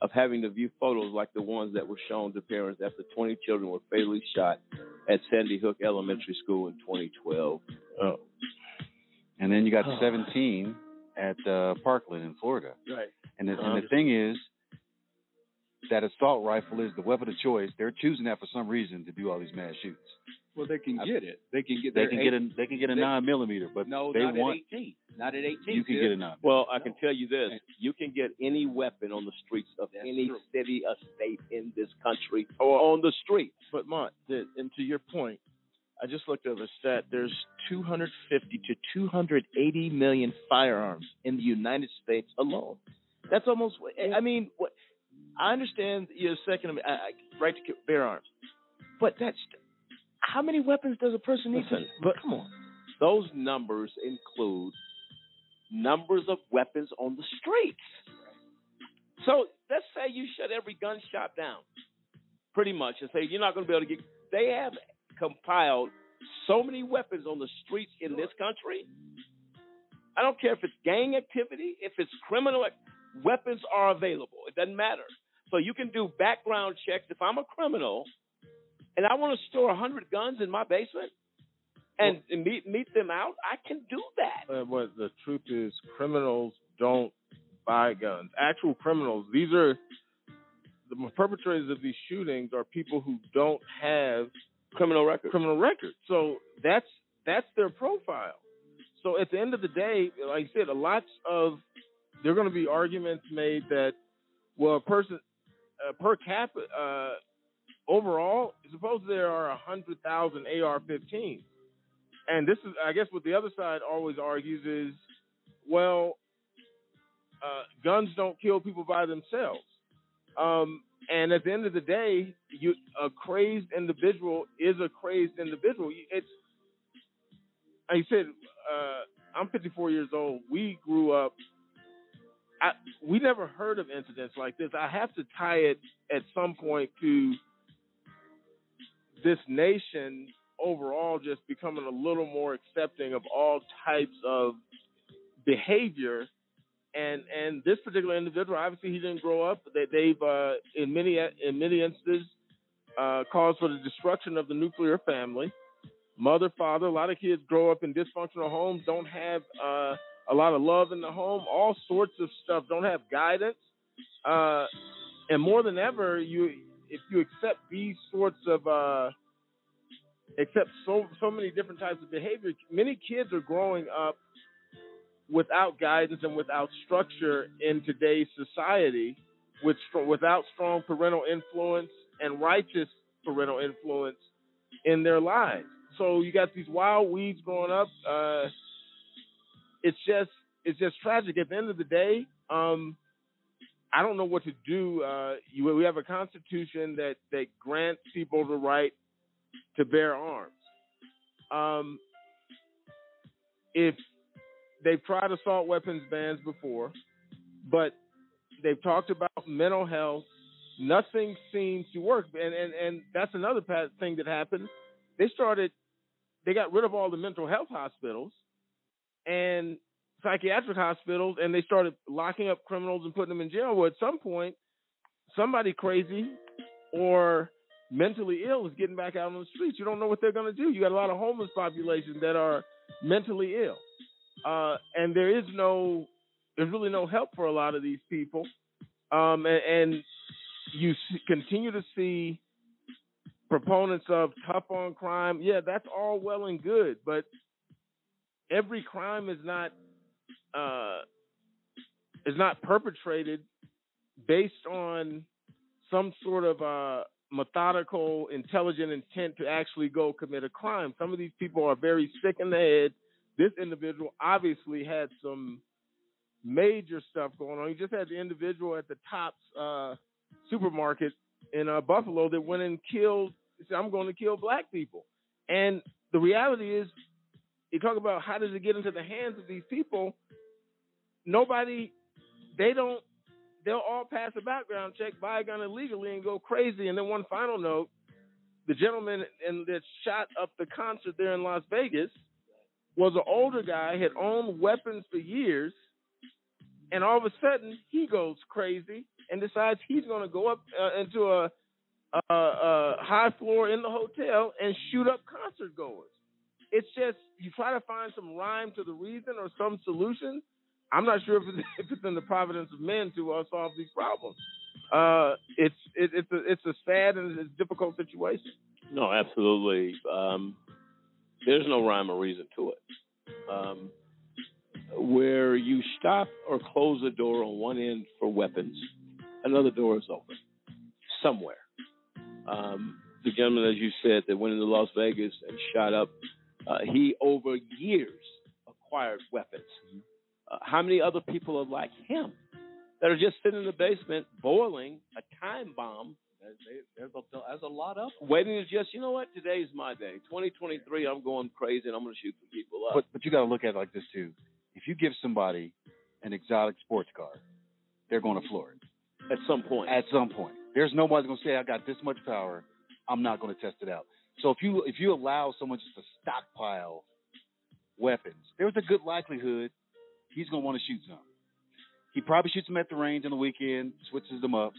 of having to view photos like the ones that were shown to parents after 20 children were fatally shot at Sandy Hook Elementary School in 2012. Oh. And then you got (sighs) 17 at uh, Parkland in Florida. Right. And the, Uh-huh. and the thing is, that assault rifle is the weapon of choice. They're choosing that for some reason to do all these mass shoots. Well, they can get it. They can get. They can eight- get a they can get a they- nine millimeter, but No, they not want at 18. Not at 18. you can Sid. get a nine. Well, I can tell you this: you can get any weapon on the streets of any city or state in this country or on the streets. But Mont, the, and to your point, I just looked over a stat. There's 250 to 280 million firearms in the United States alone. That's almost. I mean, what? I understand your Second I- right to bear arms, but that's how many weapons does a person need Listen, to? But come on, Those numbers include numbers of weapons on the streets. So let's say you shut every gun shop down, pretty much, and say you're not going to be able to get. They have compiled so many weapons on the streets in this country. I don't care if it's gang activity, if it's criminal, weapons are available. It doesn't matter. So you can do background checks. If I'm a criminal and I want to store 100 guns in my basement and, and meet meet them out, I can do that. Uh, but the truth is, criminals don't buy guns. Actual criminals. These are the perpetrators of these shootings are people who don't have criminal records. Criminal records. So that's that's their profile. So at the end of the day, like I said, a lots of there are going to be arguments made that well, a person uh, per capita uh, overall, suppose there are a hundred thousand AR-15s, and this is, I guess, what the other side always argues is, well, uh, guns don't kill people by themselves. Um, and at the end of the day, you a crazed individual is a crazed individual. It's I said, uh, I'm 54 years old. We grew up. I, we never heard of incidents like this. I have to tie it at some point to this nation overall just becoming a little more accepting of all types of behavior. And and this particular individual obviously he didn't grow up. That they've uh, in many in many instances uh, caused for the destruction of the nuclear family. Mother father a lot of kids grow up in dysfunctional homes don't have uh, a lot of love in the home all sorts of stuff don't have guidance uh, and more than ever you if you accept these sorts of uh, accept so so many different types of behavior many kids are growing up without guidance and without structure in today's society, with without strong parental influence and righteous parental influence in their lives. so you got these wild weeds growing up. Uh, it's just it's just tragic. At the end of the day, um, I don't know what to do. Uh, you, we have a constitution that that grants people the right to bear arms. Um, if they've tried assault weapons bans before, but they've talked about mental health. Nothing seems to work, and and and that's another thing that happened. They started, they got rid of all the mental health hospitals and psychiatric hospitals, and they started locking up criminals and putting them in jail. Well, at some point, somebody crazy or mentally ill is getting back out on the streets. You don't know what they're going to do. You got a lot of homeless population that are mentally ill, uh, and there is no, there's really no help for a lot of these people, um, and, and you continue to see proponents of tough on crime. Yeah, that's all well and good, but every crime is not uh, is not perpetrated based on some sort of uh, methodical, intelligent intent to actually go commit a crime. Some of these people are very sick in the head. This individual obviously had some major stuff going on. You just had the individual at the Tops uh, supermarket in uh, Buffalo that went and killed. Said, "I'm going to kill black people," and the reality is, you talk about how does it get into the hands of these people? Nobody, they don't. They'll all pass a background check, buy a gun illegally, and go crazy. And then one final note: the gentleman that shot up the concert there in Las Vegas was an older guy, had owned weapons for years, and all of a sudden he goes crazy and decides he's going to go up uh, into a, a, a high floor in the hotel and shoot up concert goers. It's just you try to find some rhyme to the reason or some solution. I'm not sure if it's, (laughs) if it's in the providence of men to uh, solve these problems. Uh, it's it, it's a it's a sad and it's difficult situation. No, absolutely. Um, there's no rhyme or reason to it. Um, where you stop or close a door on one end for weapons, another door is open somewhere. Um, the gentleman, as you said, that went into Las Vegas and shot up, uh, he over years acquired weapons. Uh, how many other people are like him that are just sitting in the basement boiling a time bomb? There's a, there's a lot of them. Waiting to just, you know what, today's my day. 2023, I'm going crazy and I'm going to shoot some people up. But but you got to look at it like this too. If you give somebody an exotic sports car, they're going to floor it at some point. At some point, there's nobody going to say I got this much power. I'm not going to test it out. So if you if you allow someone just to stockpile weapons, there's a good likelihood he's going to want to shoot some. He probably shoots them at the range on the weekend, switches them up.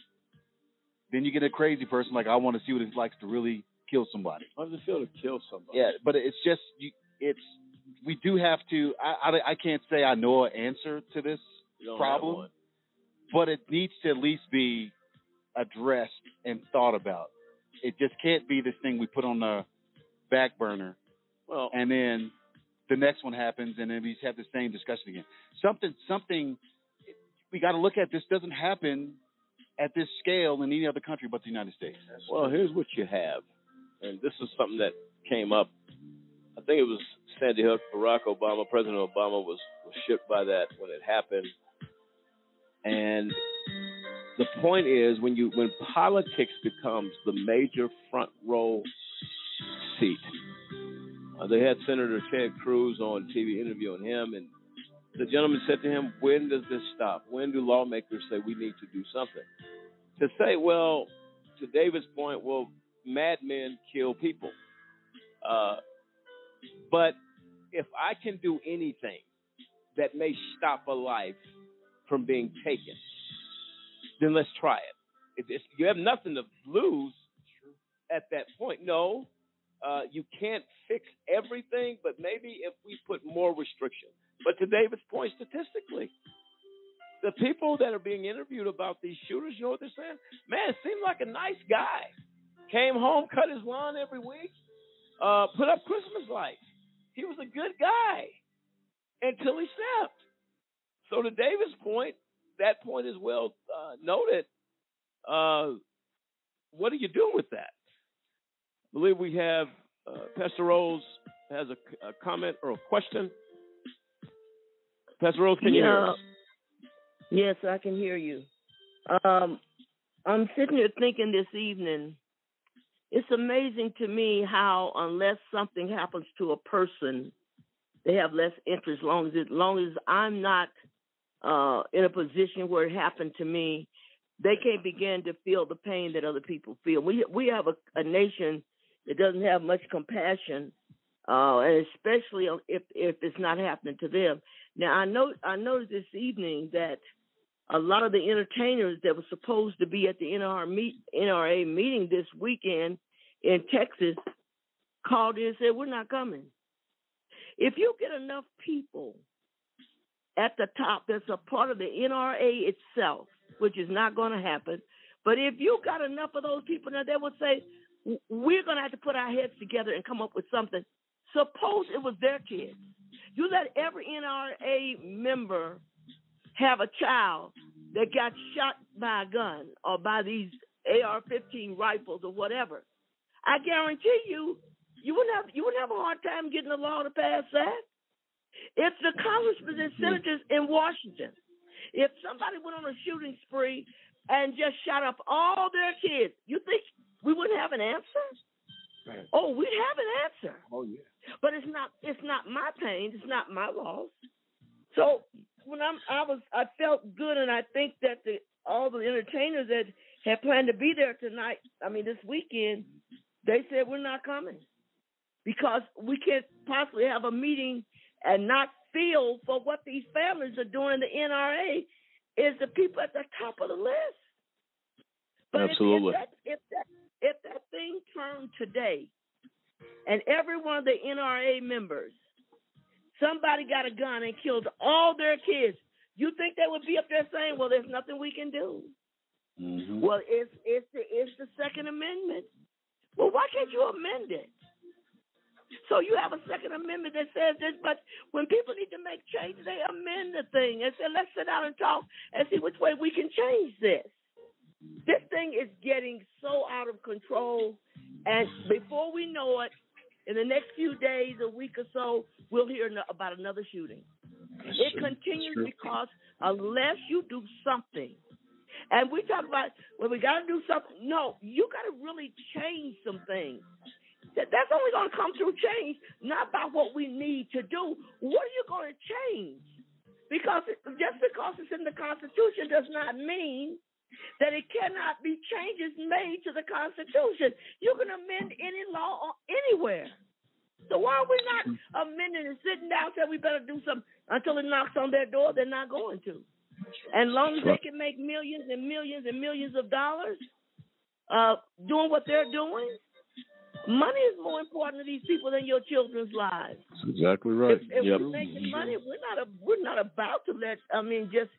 Then you get a crazy person like I want to see what it's like to really kill somebody. How does it feel to kill somebody? Yeah, but it's just you, it's we do have to. I, I I can't say I know an answer to this You don't have problem, but it needs to at least be addressed and thought about. It just can't be this thing we put on the back burner, Well, and then the next one happens, and then we have the same discussion again. Something something we got to look at. This doesn't happen at this scale in any other country but the United States. Well, here's what you have, and this is something that came up. I think it was Sandy Hook. Barack Obama, President Obama, was was shook by that when it happened. And the point is, when you when politics becomes the major front row seat, uh, they had Senator Ted Cruz on TV interviewing him, and the gentleman said to him, "When does this stop? When do lawmakers say we need to do something?" To say, well, to David's point, well, madmen kill people. Uh, but if I can do anything that may stop a life from being taken, then let's try it. It's, you have nothing to lose at that point, no, uh, you can't fix everything, but maybe if we put more restriction. But to David's point, statistically, the people that are being interviewed about these shooters, you know what they're saying? Man, seemed like a nice guy. Came home, cut his lawn every week, uh, put up Christmas lights. He was a good guy until he snapped. So to David's point, that point is well uh, noted. Uh, what do you do with that? I believe we have uh, Pastor Rose has a, a comment or a question. Pastor Rose, can you hear us? Yes, I can hear you. Um, I'm sitting here thinking this evening. It's amazing to me how, unless something happens to a person, they have less interest. Long as it, long as I'm not uh, in a position where it happened to me, they can't begin to feel the pain that other people feel. We we have a, a nation that doesn't have much compassion, uh, and especially if if it's not happening to them. Now I know I noticed this evening that a lot of the entertainers that were supposed to be at the NRA, meet, NRA meeting this weekend in Texas called in and said, We're not coming. If you get enough people at the top that's a part of the NRA itself, which is not going to happen, but if you got enough of those people now, they would say, We're going to have to put our heads together and come up with something. Suppose it was their kids. You let every NRA member have a child that got shot by a gun or by these AR-15 rifles or whatever, I guarantee you, you wouldn't have you wouldn't have a hard time getting a law to pass that. If the congressmen and mm-hmm. senators in Washington, if somebody went on a shooting spree and just shot up all their kids, you think we wouldn't have an answer? Oh, we'd have an answer. Oh yeah. But it's not it's not my pain, it's not my loss. So when I'm I was I felt good and I think that the all the entertainers that had planned to be there tonight, I mean this weekend, they said we're not coming. Because we can't possibly have a meeting and not feel for what these families are doing in the NRA is the people at the top of the list. But if- Absolutely. If, that, if that if that thing turned today and every one of the NRA members, somebody got a gun and killed all their kids, you think they would be up there saying, "Well, there's nothing we can do"? Mm-hmm. Well, it's it's the it's the Second Amendment. Well, why can't you amend it? So you have a Second Amendment that says this, but when people need to make changes, they amend the thing and say, "Let's sit down and talk and see which way we can change this." This thing is getting so out of control, and before we know it, in the next few days, a week or so, we'll hear about another shooting. It continues because unless you do something, and we talk about well, we got to do something. No, you got to really change some things. That that's only going to come through change, not by what we need to do. What are you going to change? Because just because it's in the Constitution does not mean that it cannot be changes made to the Constitution. You can amend any law anywhere. So why are we not amending and sitting down saying we better do something until it knocks on their door? They're not going to. And long as they can make millions and millions and millions of dollars uh, doing what they're doing, money is more important to these people than your children's lives. That's exactly right. If, if yep. we're making money, we're not a, we're not about to let. I mean, just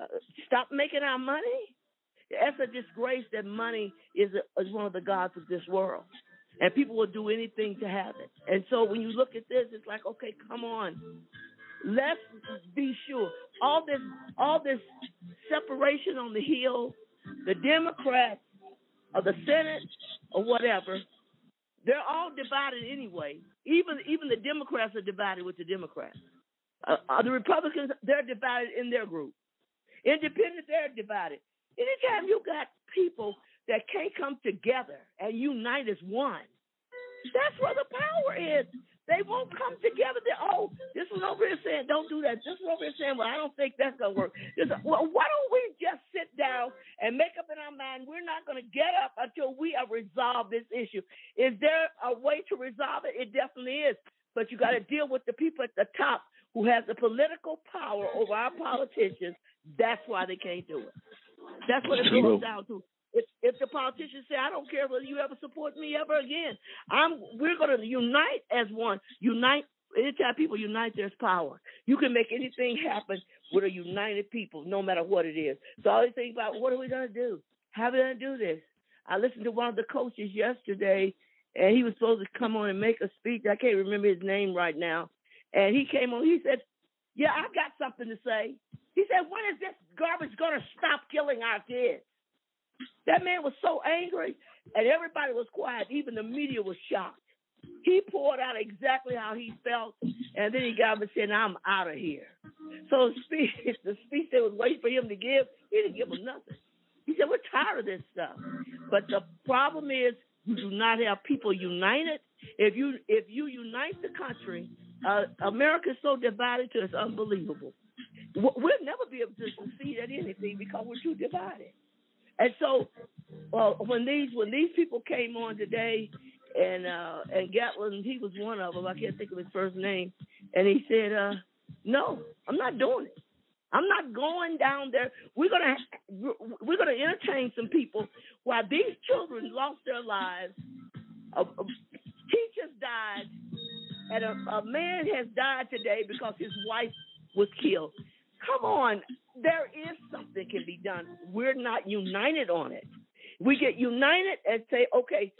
uh, stop making our money. That's a disgrace that money is a, is one of the gods of this world, and people will do anything to have it. And so when you look at this, it's like, okay, come on, let's be sure. All this all this separation on the hill, the Democrats or the Senate or whatever, they're all divided anyway. Even even the Democrats are divided with the Democrats. Uh, uh, the Republicans they're divided in their group. Independents they're divided. Anytime you got people that can't come together and unite as one, that's where the power is. They won't come together. They, oh, this one over here saying don't do that. This one over here saying, well, I don't think that's gonna work. This, well, why don't we just sit down and make up in our mind we're not gonna get up until we have resolved this issue? Is there a way to resolve it? It definitely is. But you got to deal with the people at the top who has the political power over our politicians. That's why they can't do it. That's what it boils down to. If if the politicians say, I don't care whether you ever support me ever again, I'm we're gonna unite as one. Unite anytime people unite there's power. You can make anything happen with a united people, no matter what it is. So I always think about what are we gonna do? How are we gonna do this? I listened to one of the coaches yesterday and he was supposed to come on and make a speech. I can't remember his name right now. And he came on, he said, Yeah, I've got something to say. He said, When is this garbage gonna stop killing our kids? That man was so angry, and everybody was quiet. Even the media was shocked. He poured out exactly how he felt, and then he got up and said, "I'm out of here." So the speech, (laughs) the speech they was waiting for him to give, he didn't give them nothing. He said, "We're tired of this stuff." But the problem is, you do not have people united. If you if you unite the country, uh, America is so divided to it's unbelievable. We'll never be able to succeed at anything because we're too divided. And so, uh, when these when these people came on today, and uh, and Gatlin, he was one of them. I can't think of his first name, and he said, uh, "No, I'm not doing it. I'm not going down there. We're gonna we're gonna entertain some people while these children lost their lives. A teachers died, and a, a man has died today because his wife was killed. Come on, there is something can be done. We're not united on it. We get united and say, okay,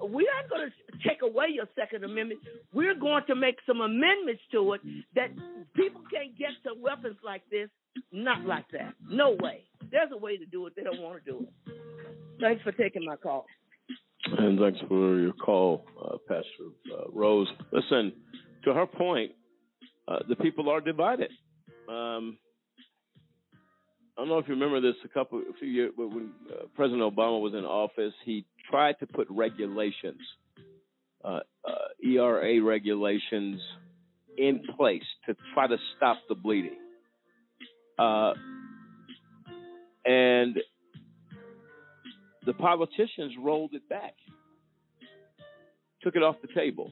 we're not going to take away your Second Amendment. We're going to make some amendments to it that people can't get to weapons like this. Not like that. No way. There's a way to do it. They don't want to do it. Thanks for taking my call. And thanks for your call, uh, Pastor uh, Rose. Listen, to her point, uh, the people are divided. Um, I don't know if you remember this a couple, a few years when uh, President Obama was in office. He tried to put regulations, uh, uh, ERA regulations, in place to try to stop the bleeding. Uh, and the politicians rolled it back, took it off the table.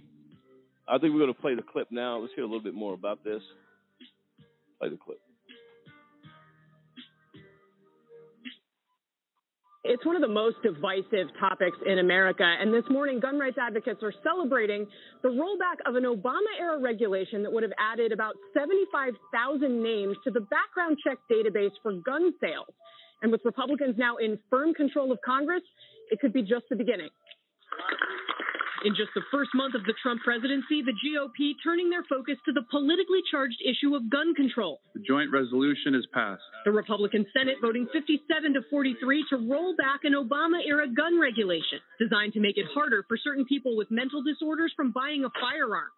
I think we're going to play the clip now. Let's hear a little bit more about this. Play the clip. It's one of the most divisive topics in America. And this morning, gun rights advocates are celebrating the rollback of an Obama era regulation that would have added about 75,000 names to the background check database for gun sales. And with Republicans now in firm control of Congress, it could be just the beginning. In just the first month of the Trump presidency, the GOP turning their focus to the politically charged issue of gun control. The joint resolution is passed. The Republican Senate voting 57 to 43 to roll back an Obama era gun regulation designed to make it harder for certain people with mental disorders from buying a firearm.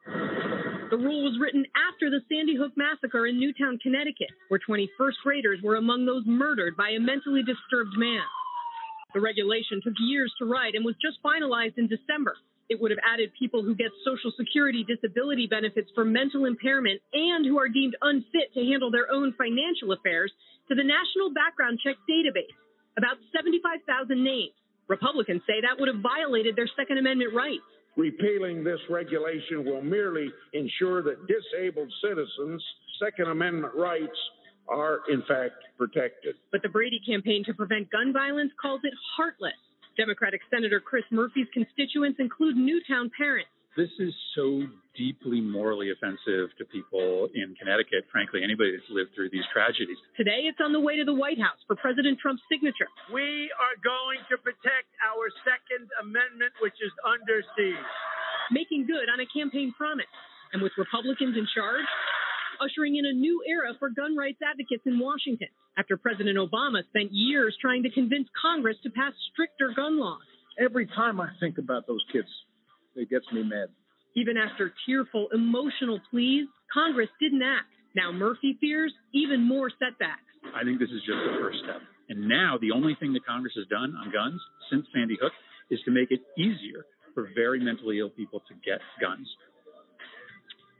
The rule was written after the Sandy Hook massacre in Newtown, Connecticut, where 20 first graders were among those murdered by a mentally disturbed man. The regulation took years to write and was just finalized in December. It would have added people who get Social Security disability benefits for mental impairment and who are deemed unfit to handle their own financial affairs to the National Background Check Database, about 75,000 names. Republicans say that would have violated their Second Amendment rights. Repealing this regulation will merely ensure that disabled citizens' Second Amendment rights are, in fact, protected. But the Brady campaign to prevent gun violence calls it heartless. Democratic Senator Chris Murphy's constituents include Newtown parents. This is so deeply morally offensive to people in Connecticut, frankly, anybody that's lived through these tragedies. Today, it's on the way to the White House for President Trump's signature. We are going to protect our Second Amendment, which is under siege. Making good on a campaign promise. And with Republicans in charge, ushering in a new era for gun rights advocates in Washington after President Obama spent years trying to convince Congress to pass stricter gun laws. Every time I think about those kids, it gets me mad. Even after tearful, emotional pleas, Congress didn't act. Now Murphy fears even more setbacks. I think this is just the first step. And now the only thing that Congress has done on guns since Sandy Hook is to make it easier for very mentally ill people to get guns.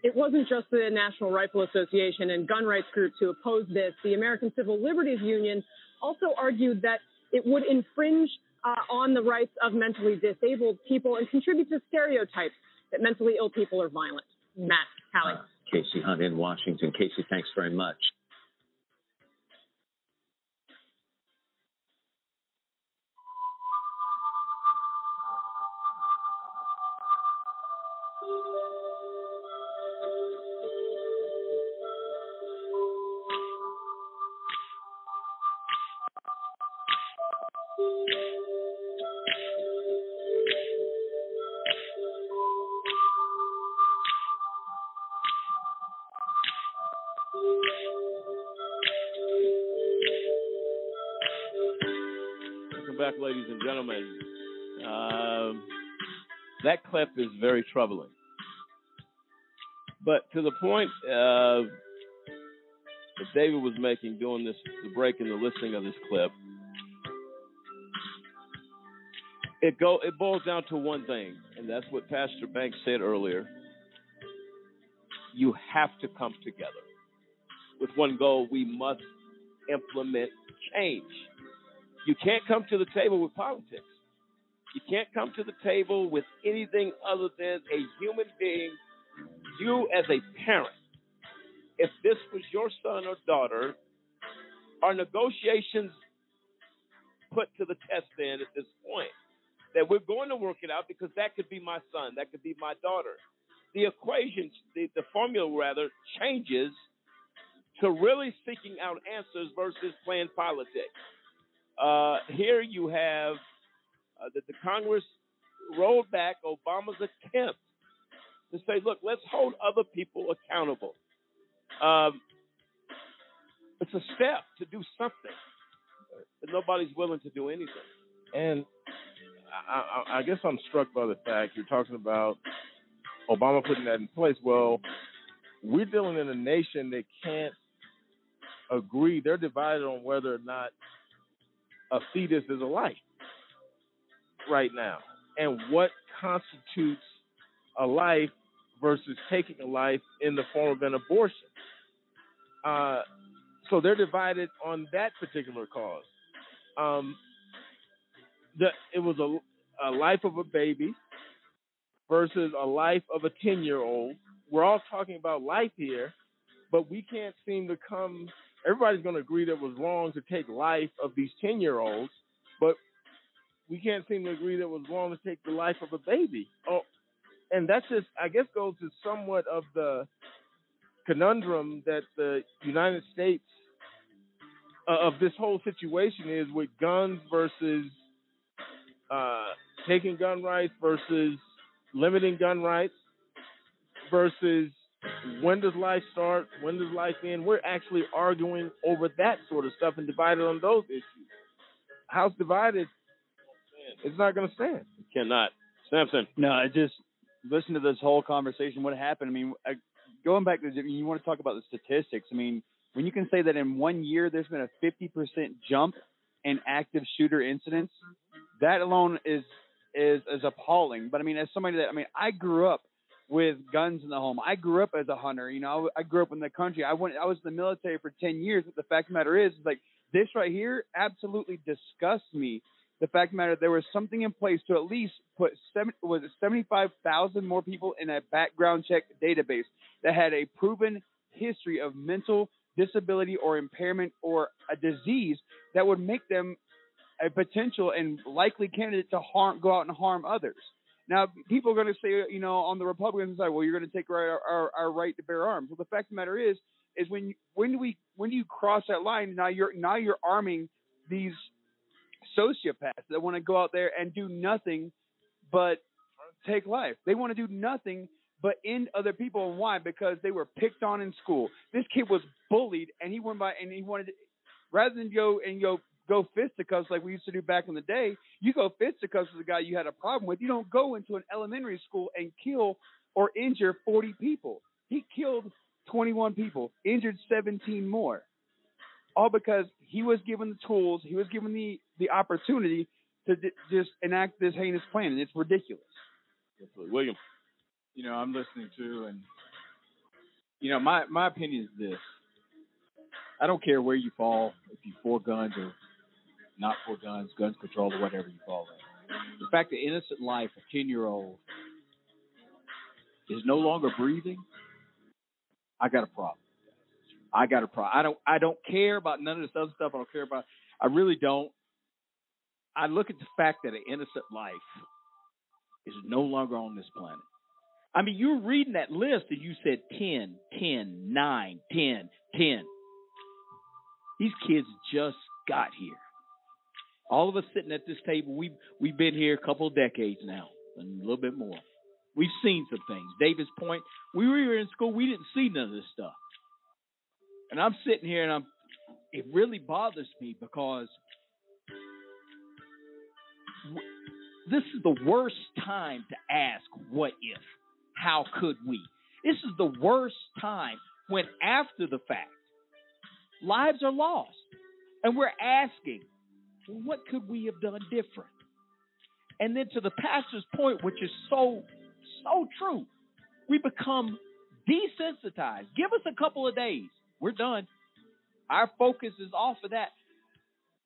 It wasn't just the National Rifle Association and gun rights groups who opposed this. The American Civil Liberties Union also argued that it would infringe uh, on the rights of mentally disabled people and contribute to stereotypes that mentally ill people are violent. Matt, Hallie. Kasie Hunt in Washington. Kasie, thanks very much. Gentlemen. Um, that clip is very troubling. But to the point uh, that David was making doing this, the break and the listening of this clip, it go it boils down to one thing, and that's what Pastor Banks said earlier. You have to come together with one goal. We must implement change. You can't come to the table with politics. You can't come to the table with anything other than a human being, you as a parent. If this was your son or daughter, are negotiations put to the test then at this point? That we're going to work it out because that could be my son, that could be my daughter. The equation, the, the formula rather, changes to really seeking out answers versus playing politics. Uh, here you have uh, that the Congress rolled back Obama's attempt to say, look, let's hold other people accountable. Um, it's a step to do something, but nobody's willing to do anything. And I, I, I guess I'm struck by the fact you're talking about Obama putting that in place. Well, we're dealing in a nation that can't agree. They're divided on whether or not a fetus is a life right now and what constitutes a life versus taking a life in the form of an abortion. Uh, so they're divided on that particular cause. Um, the, it was a, a life of a baby versus a life of a 10 year old. We're all talking about life here, but we can't seem to come. Everybody's going to agree that it was wrong to take life of these 10 year olds, but we can't seem to agree that it was wrong to take the life of a baby. Oh, and that's just, I guess, goes to somewhat of the conundrum that the United States uh, of this whole situation is with guns versus uh, taking gun rights versus limiting gun rights versus when does life start, when does life end. We're actually arguing over that sort of stuff and divided on those issues. House divided, it's not going to stand. It cannot. Sampson. No, I just listen to this whole conversation. What happened? I mean, I, going back to you want to talk about the statistics. I mean, when you can say that in one year there's been a 50% jump in active shooter incidents, that alone is is is appalling. But I mean, as somebody that I mean, I grew up with guns in the home. I grew up as a hunter. You know, I, I grew up in the country. I went. I was in the military for 10 years. But the fact of the matter is, like this right here absolutely disgusts me. The fact of the matter, there was something in place to at least put seven, was it 75,000 more people in a background check database that had a proven history of mental disability or impairment or a disease that would make them a potential and likely candidate to harm, go out and harm others. Now, people are going to say, you know, on the Republican side, well, you're going to take our, our, our right to bear arms. Well, the fact of the matter is, is when when do we when do you cross that line? Now you're now you're arming these sociopaths that want to go out there and do nothing but take life. They want to do nothing but end other people. And why? Because they were picked on in school. This kid was bullied, and he went by and he wanted, to, rather than go and go go fisticuffs like we used to do back in the day. You go fisticuffs with the guy you had a problem with. You don't go into an elementary school and kill or injure 40 people. He killed 21 people, injured 17 more, all because he was given the tools, he was given the the opportunity to d- just enact this heinous plan, and it's ridiculous. William. You know, I'm listening to, and you know, my my opinion is this: I don't care where you fall, if you for guns or not for guns, guns control or whatever you fall in. The fact that innocent life, a ten year old, is no longer breathing, I got a problem. I got a problem. I don't I don't care about none of this other stuff. I don't care about I really don't. I look at the fact that an innocent life is no longer on this planet. I mean, you were reading that list and you said 10, 10, 9, 10, 10. These kids just got here. All of us sitting at this table, we've, we've been here a couple of decades now, and a little bit more. We've seen some things. Davis Point, we were in school, we didn't see none of this stuff. And I'm sitting here and I'm, it really bothers me because this is the worst time to ask what if, how could we? This is the worst time when after the fact lives are lost and we're asking, what could we have done different? And then to the pastor's point, which is so, so true, we become desensitized. Give us a couple of days. We're done. Our focus is off of that.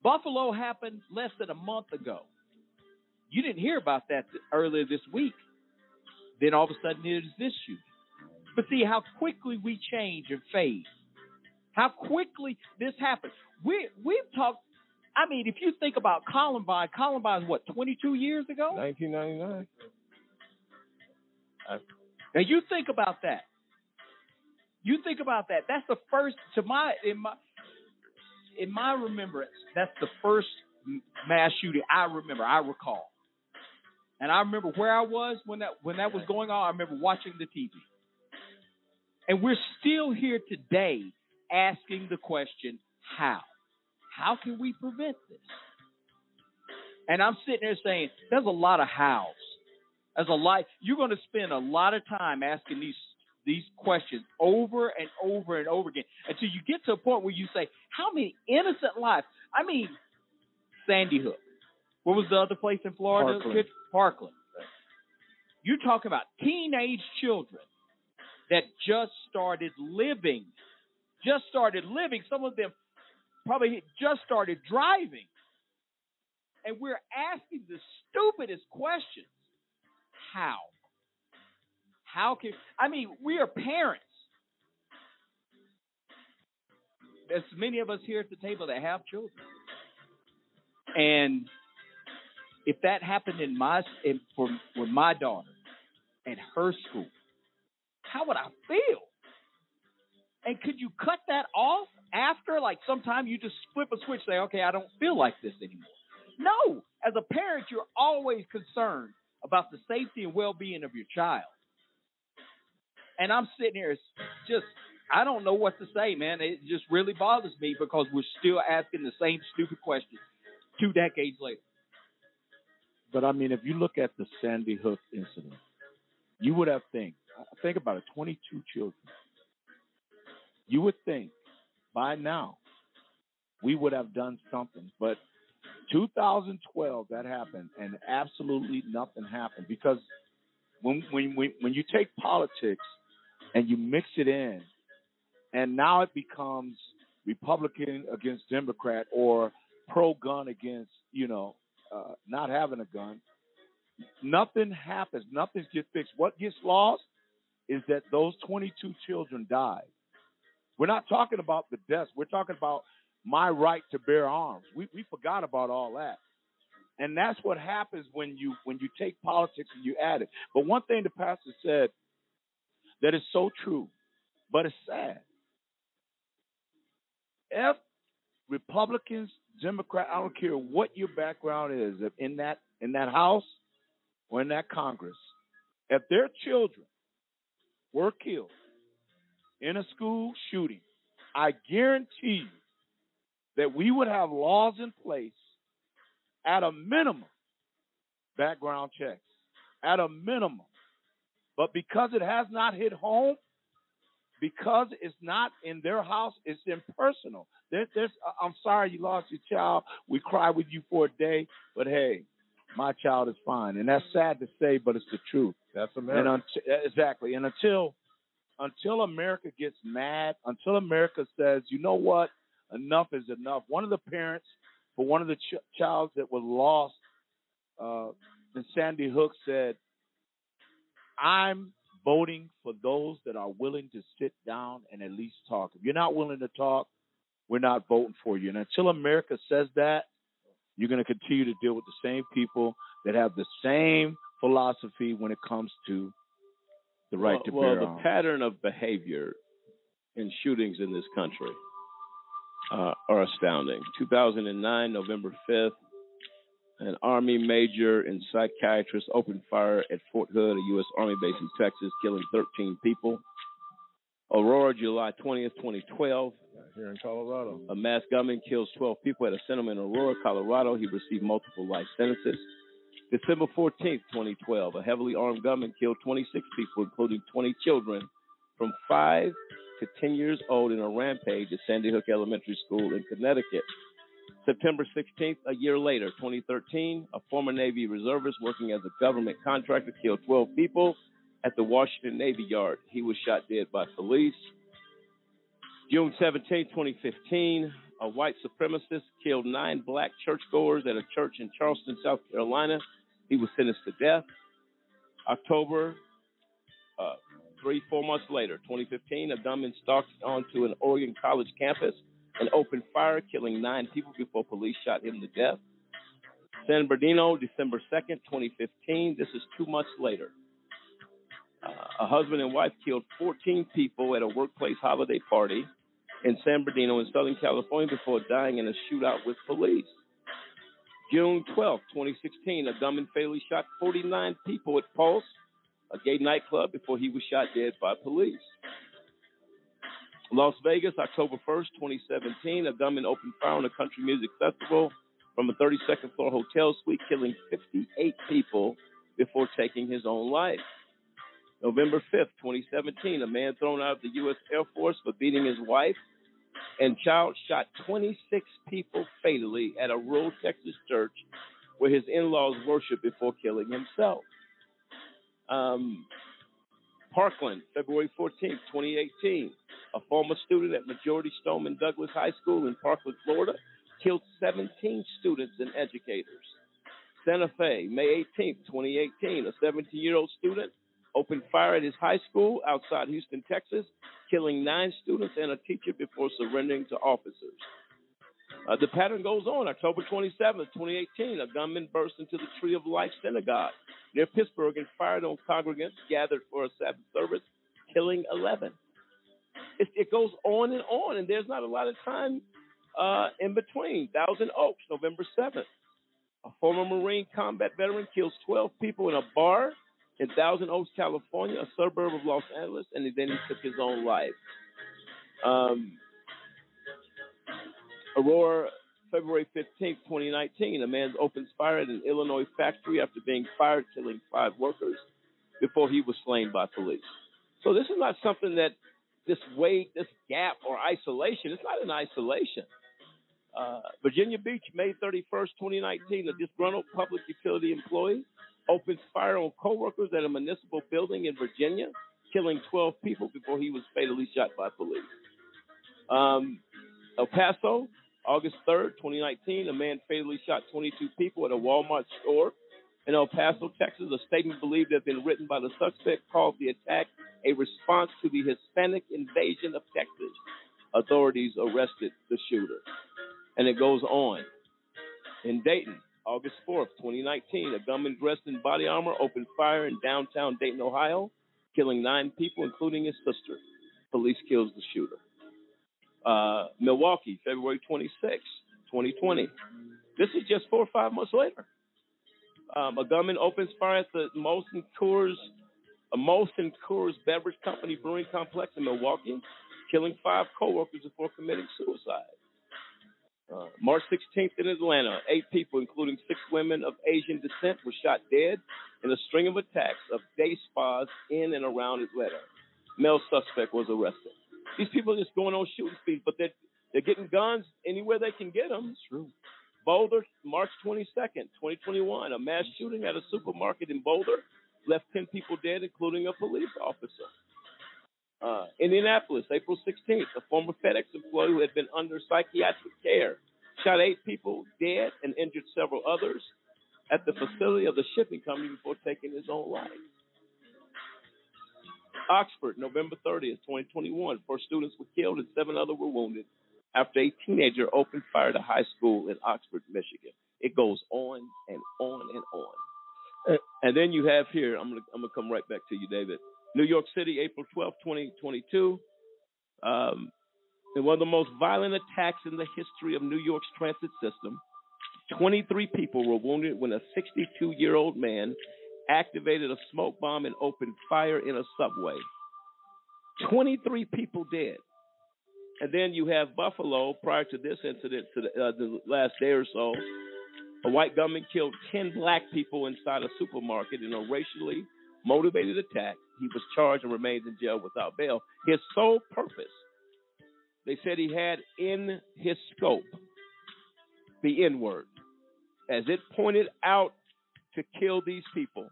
Buffalo happened less than a month ago. You didn't hear about that earlier this week. Then all of a sudden it is this shooting. But see how quickly we change and fade. How quickly this happens. We we've talked. I mean, if you think about Columbine, Columbine's what 22 years ago. 1999. Uh, now you think about that. You think about that. That's the first to my in my in my remembrance. That's the first mass shooting I remember. I recall, and I remember where I was when that when that was going on. I remember watching the TV, and we're still here today asking the question, how? How can we prevent this? And I'm sitting there saying, there's a lot of hows. There's a lot. You're going to spend a lot of time asking these these questions over and over and over again until you get to a point where you say, how many innocent lives? I mean, Sandy Hook. What was the other place in Florida? Parkland. Parkland. You're talking about teenage children that just started living, just started living. Some of them probably just started driving. And we're asking the stupidest questions. How? How can I mean we are parents. There's many of us here at the table that have children. And if that happened in my in, for with my daughter at her school, how would I feel? And could you cut that off after? Like sometime you just flip a switch, say, okay, I don't feel like this anymore. No, as a parent, you're always concerned about the safety and well-being of your child. And I'm sitting here just I don't know what to say, man. It just really bothers me because we're still asking the same stupid questions two decades later. But I mean, if you look at the Sandy Hook incident, you would have think think about it, 22 children. You would think by now we would have done something, but 2012 that happened and absolutely nothing happened because when when when, you take politics and you mix it in and now it becomes Republican against Democrat or pro gun against, you know, uh, not having a gun. Nothing happens. Nothing gets fixed. What gets lost is that those 22 children died. We're not talking about the deaths. We're talking about my right to bear arms. We we forgot about all that. And that's what happens when you when you take politics and you add it. But one thing the pastor said that is so true, but it's sad. If Republicans, Democrat, I don't care what your background is, if in that in that House or in that Congress, if their children were killed in a school shooting, I guarantee you that we would have laws in place at a minimum background checks at a minimum. But because it has not hit home because it's not in their house it's impersonal. There, there's uh, i'm sorry you lost your child. We cry with you for a day but hey my child is fine. And that's sad to say but it's the truth. That's and un- exactly. And until until america gets mad until america says you know what enough is enough. One of the parents for one of the ch- childs that was lost uh, in Sandy Hook said, "I'm voting for those that are willing to sit down and at least talk. If you're not willing to talk, we're not voting for you." And until America says that, you're going to continue to deal with the same people that have the same philosophy when it comes to the right well, to well, the arms. pattern of behavior in shootings in this country uh, are astounding. 2009, November 5th, an Army major and psychiatrist opened fire at Fort Hood, a U.S. Army base in Texas, killing 13 people. Aurora, July 20th, 2012. Here in Colorado. A mass gunman kills 12 people at a cinema in Aurora, Colorado. He received multiple life sentences. December 14th, 2012, a heavily armed gunman killed 26 people, including 20 children from 5 to 10 years old in a rampage at Sandy Hook Elementary School in Connecticut. September 16th, a year later, 2013, a former Navy reservist working as a government contractor killed 12 people at the Washington Navy Yard. He was shot dead by police. June 17, 2015, a white supremacist killed nine black churchgoers at a church in Charleston, South Carolina. He was sentenced to death. October, uh, three, four months later, 2015, a gunman stalked onto an Oregon College campus and opened fire, killing nine people before police shot him to death. San Bernardino, December 2nd, 2015. This is two months later. Uh, a husband and wife killed 14 people at a workplace holiday party in San Bernardino in Southern California before dying in a shootout with police. June 12, 2016, a gunman fatally shot 49 people at Pulse, a gay nightclub, before he was shot dead by police. Las Vegas, October 1st, 2017, a gunman opened fire on a country music festival from a 32nd floor hotel suite, killing 58 people before taking his own life. November 5th, 2017, a man thrown out of the U.S. Air Force for beating his wife and child shot 26 people fatally at a rural Texas church where his in laws worshiped before killing himself. Um, Parkland, February 14th, 2018. A former student at Marjory Stoneman Douglas High School in Parkland, Florida, killed 17 students and educators. Santa Fe, May 18th, 2018. A 17 year old student opened fire at his high school outside Houston, Texas, killing nine students and a teacher before surrendering to officers. Uh, the pattern goes on. October 27, 2018, a gunman burst into the Tree of Life Synagogue near Pittsburgh and fired on congregants gathered for a Sabbath service, killing 11. It, it goes on and on, and there's not a lot of time uh, in between. Thousand Oaks, November 7th. A former Marine combat veteran kills 12 people in a bar in Thousand Oaks, California, a suburb of Los Angeles, and then he took his own life. Um, Aurora, February 15, 2019, a man opens fire at an Illinois factory after being fired, killing five workers before he was slain by police. So this is not something that this weight, this gap, or isolation. It's not an isolation. Uh, Virginia Beach, May 31st, 2019, a disgruntled public utility employee opens fire on coworkers at a municipal building in Virginia, killing 12 people before he was fatally shot by police. Um, El Paso, August 3rd, 2019, a man fatally shot 22 people at a Walmart store in El Paso, Texas. A statement believed to have been written by the suspect called the attack a response to the Hispanic invasion of Texas. Authorities arrested the shooter. And it goes on. In Dayton, August 4th, 2019, a gunman dressed in body armor opened fire in downtown Dayton, Ohio, killing nine people, including his sister. Police kills the shooter. Uh, Milwaukee, February 26, 2020. This is just four or five months later. Um, a gunman opens fire at the Molson Coors, a Molson Coors Beverage Company brewing complex in Milwaukee, killing five co-workers before committing suicide. Uh, March 16th in Atlanta, eight people, including six women of Asian descent, were shot dead in a string of attacks of day spas in and around Atlanta. Male suspect was arrested. These people are just going on shooting speed, but they're, they're getting guns anywhere they can get them. That's true. Boulder, March 22nd, 2021, a mass shooting at a supermarket in Boulder left 10 people dead, including a police officer. Uh, Indianapolis, April 16th, a former FedEx employee who had been under psychiatric care shot eight people dead and injured several others at the facility of the shipping company before taking his own life. Oxford, November 30th, 2021, four students were killed and seven others were wounded after a teenager opened fire at a high school in Oxford, Michigan. It goes on and on and on. And then you have here, I'm gonna I'm gonna come right back to you, David. New York City, April 12, 2022. Um, in one of the most violent attacks in the history of New York's transit system, 23 people were wounded when a 62 year old man activated a smoke bomb and opened fire in a subway. 23 people dead. And then you have Buffalo prior to this incident, to the, uh, the last day or so. A white gunman killed 10 black people inside a supermarket in a racially motivated attack. He was charged and remains in jail without bail. His sole purpose, they said he had in his scope the N word. As it pointed out to kill these people,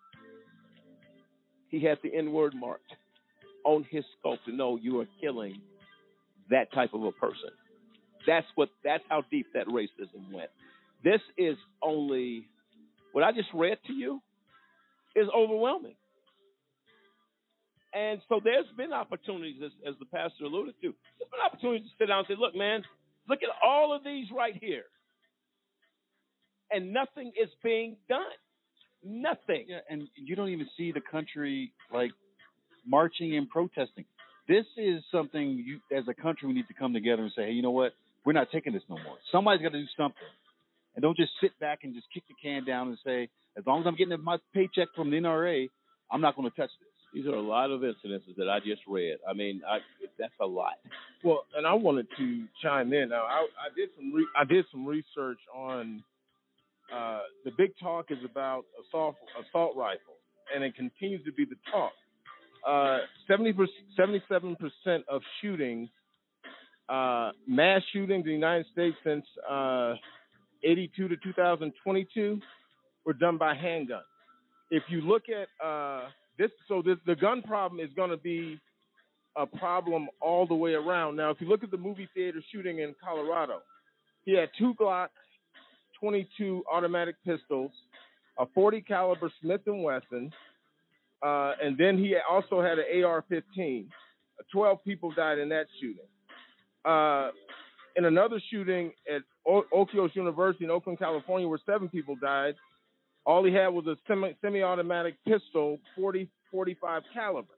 he had the N word marked on his scope to know you are killing that type of a person. That's what that's how deep that racism went. This is only what I just read to you is overwhelming. And so there's been opportunities, as, as the pastor alluded to, there's been opportunities to sit down and say, look, man, look at all of these right here. And nothing is being done. Nothing. Yeah, and you don't even see the country like marching and protesting. This is something you, as a country, we need to come together and say, hey, you know what? We're not taking this no more. Somebody's got to do something, and don't just sit back and just kick the can down and say, as long as I'm getting my paycheck from the NRA, I'm not going to touch this. These are a lot of incidences that I just read. I mean, I, that's a lot. Well, and I wanted to chime in. Now, I, I did some re- I did some research on uh, the big talk is about assault assault rifles, and it continues to be the talk. Uh, 77 percent of shootings, uh, mass shootings in the United States since uh, 82 to 2022 were done by handguns. If you look at uh, this, so this, the gun problem is going to be a problem all the way around. Now, if you look at the movie theater shooting in Colorado, he had two Glock 22 automatic pistols, a 40 caliber Smith and Wesson, uh, and then he also had an AR-15. 12 people died in that shooting. Uh, in another shooting at o- Oikos University in Oakland, California, where seven people died, all he had was a semi- semi-automatic pistol, 40, 45 caliber.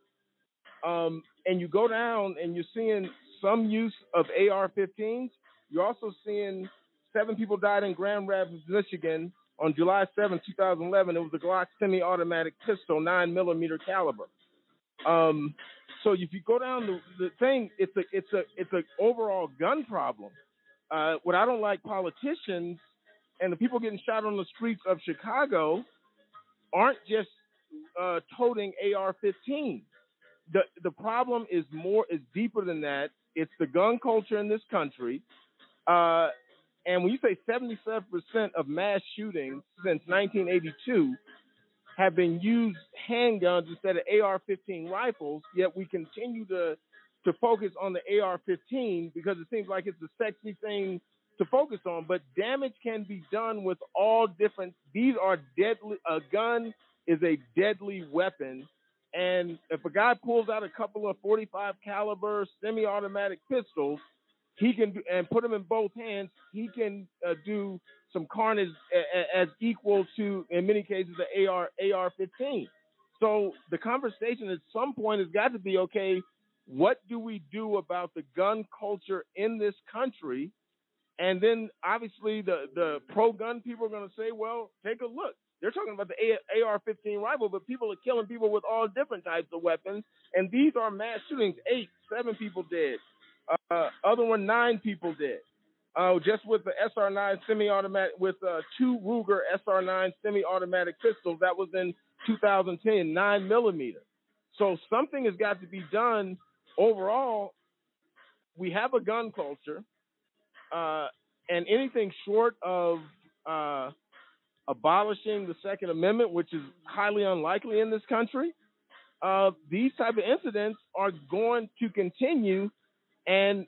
Um, and you go down and you're seeing some use of AR-15s. You're also seeing seven people died in Grand Rapids, Michigan on July 7, 2011. It was a Glock semi-automatic pistol, nine millimeter caliber. Um, so if you go down the, the thing, it's a it's a it's an overall gun problem. Uh, what I don't like politicians and the people getting shot on the streets of Chicago aren't just uh, toting AR-15. The the problem is more is deeper than that. It's the gun culture in this country. Uh, and when you say 77% of mass shootings since 1982 have been used handguns instead of AR-15 rifles, yet we continue to to focus on the AR-15 because it seems like it's a sexy thing to focus on. But damage can be done with all different. These are deadly. A gun is a deadly weapon, and if a guy pulls out a couple of 45 caliber semi-automatic pistols, he can and put them in both hands. He can uh, do some carnage as equal to, in many cases, the AR AR-15. So the conversation at some point has got to be okay. What do we do about the gun culture in this country? And then obviously the the pro gun people are going to say, well, take a look. They're talking about the AR-15 rifle, but people are killing people with all different types of weapons, and these are mass shootings. Eight, seven people dead. Uh, other one, nine people dead. Uh, just with the SR9 semi-automatic, with uh, two Ruger SR9 semi-automatic pistols. That was in 2010, nine millimeter. So something has got to be done. Overall, we have a gun culture, uh, and anything short of uh, abolishing the Second Amendment, which is highly unlikely in this country, uh, these type of incidents are going to continue, and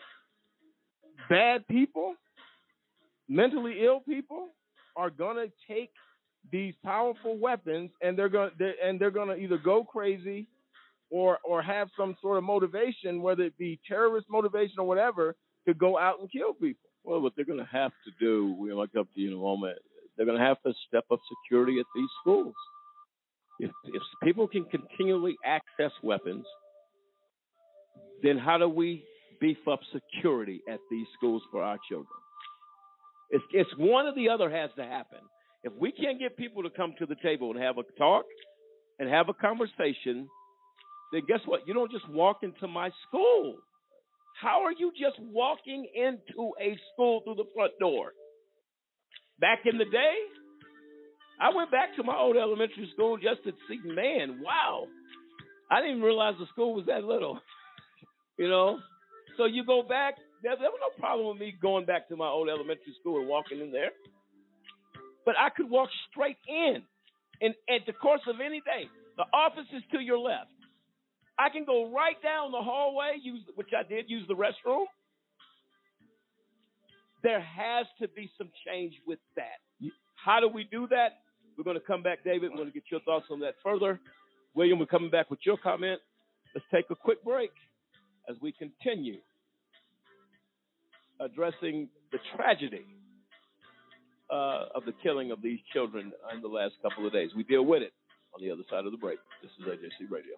bad people, mentally ill people, are going to take these powerful weapons, and they're going to and they're going to either go crazy, or or have some sort of motivation, whether it be terrorist motivation or whatever, to go out and kill people. Well, what they're going to have to do, we'll up to you in a moment. They're going to have to step up security at these schools. If if people can continually access weapons, then how do we beef up security at these schools for our children? It's it's one or the other has to happen. If we can't get people to come to the table and have a talk and have a conversation, then guess what? You don't just walk into my school. How are you just walking into a school through the front door? Back in the day, I went back to my old elementary school just to see, man, wow. I didn't even realize the school was that little. (laughs) you know? So you go back, there, there was no problem with me going back to my old elementary school and walking in there. But I could walk straight in. And at the course of any day, the office is to your left. I can go right down the hallway, use which I did, use the restroom. There has to be some change with that. How do we do that? We're going to come back, David. We're going to get your thoughts on that further. William, we're coming back with your comment. Let's take a quick break as we continue addressing the tragedy uh, of the killing of these children in the last couple of days. We deal with it on the other side of the break. This is AJC Radio.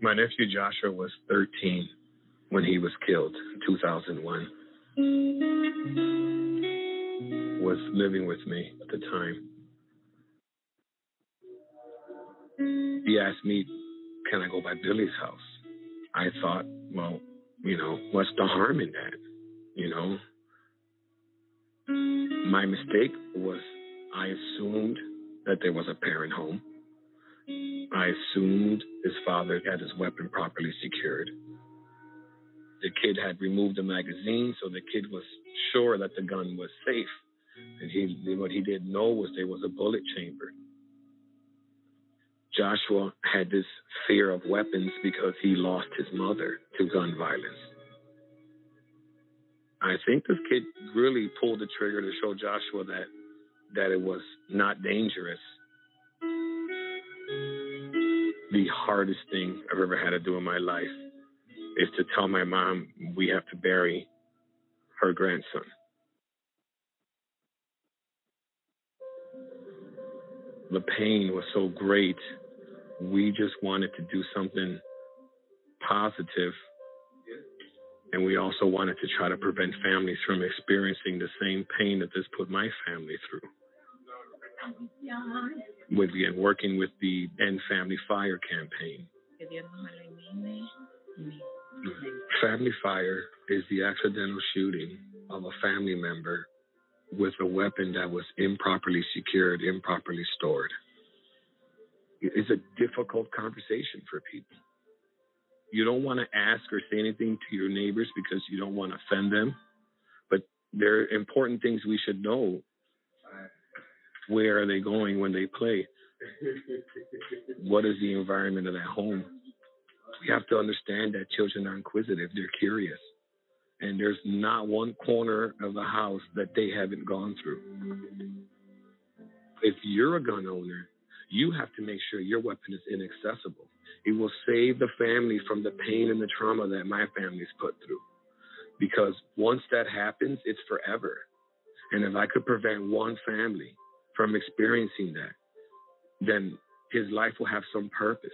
My nephew Joshua was 13 when he was killed in 2001. Was living with me at the time. He asked me, Can I go by Billy's house? I thought, well, you know, what's the harm in that? You know? My mistake was I assumed that there was a parent home. I assumed his father had his weapon properly secured. The kid had removed the magazine, so the kid was sure that the gun was safe. And he, what he didn't know was there was a bullet chamber. Joshua had this fear of weapons because he lost his mother to gun violence. I think this kid really pulled the trigger to show Joshua that that it was not dangerous. The hardest thing I've ever had to do in my life is to tell my mom we have to bury her grandson. The pain was so great. We just wanted to do something positive and we also wanted to try to prevent families from experiencing the same pain that this put my family through with again working with the End Family Fire campaign. Family Fire is the accidental shooting of a family member with a weapon that was improperly secured, improperly stored. It's a difficult conversation for people. You don't want to ask or say anything to your neighbors because you don't want to offend them, but there are important things we should know where are they going when they play? what is the environment of that home? We have to understand that children are inquisitive, they're curious. And there's not one corner of the house that they haven't gone through. If you're a gun owner, you have to make sure your weapon is inaccessible. It will save the family from the pain and the trauma that my family's put through. Because once that happens, it's forever. And if I could prevent one family from experiencing that, then his life will have some purpose.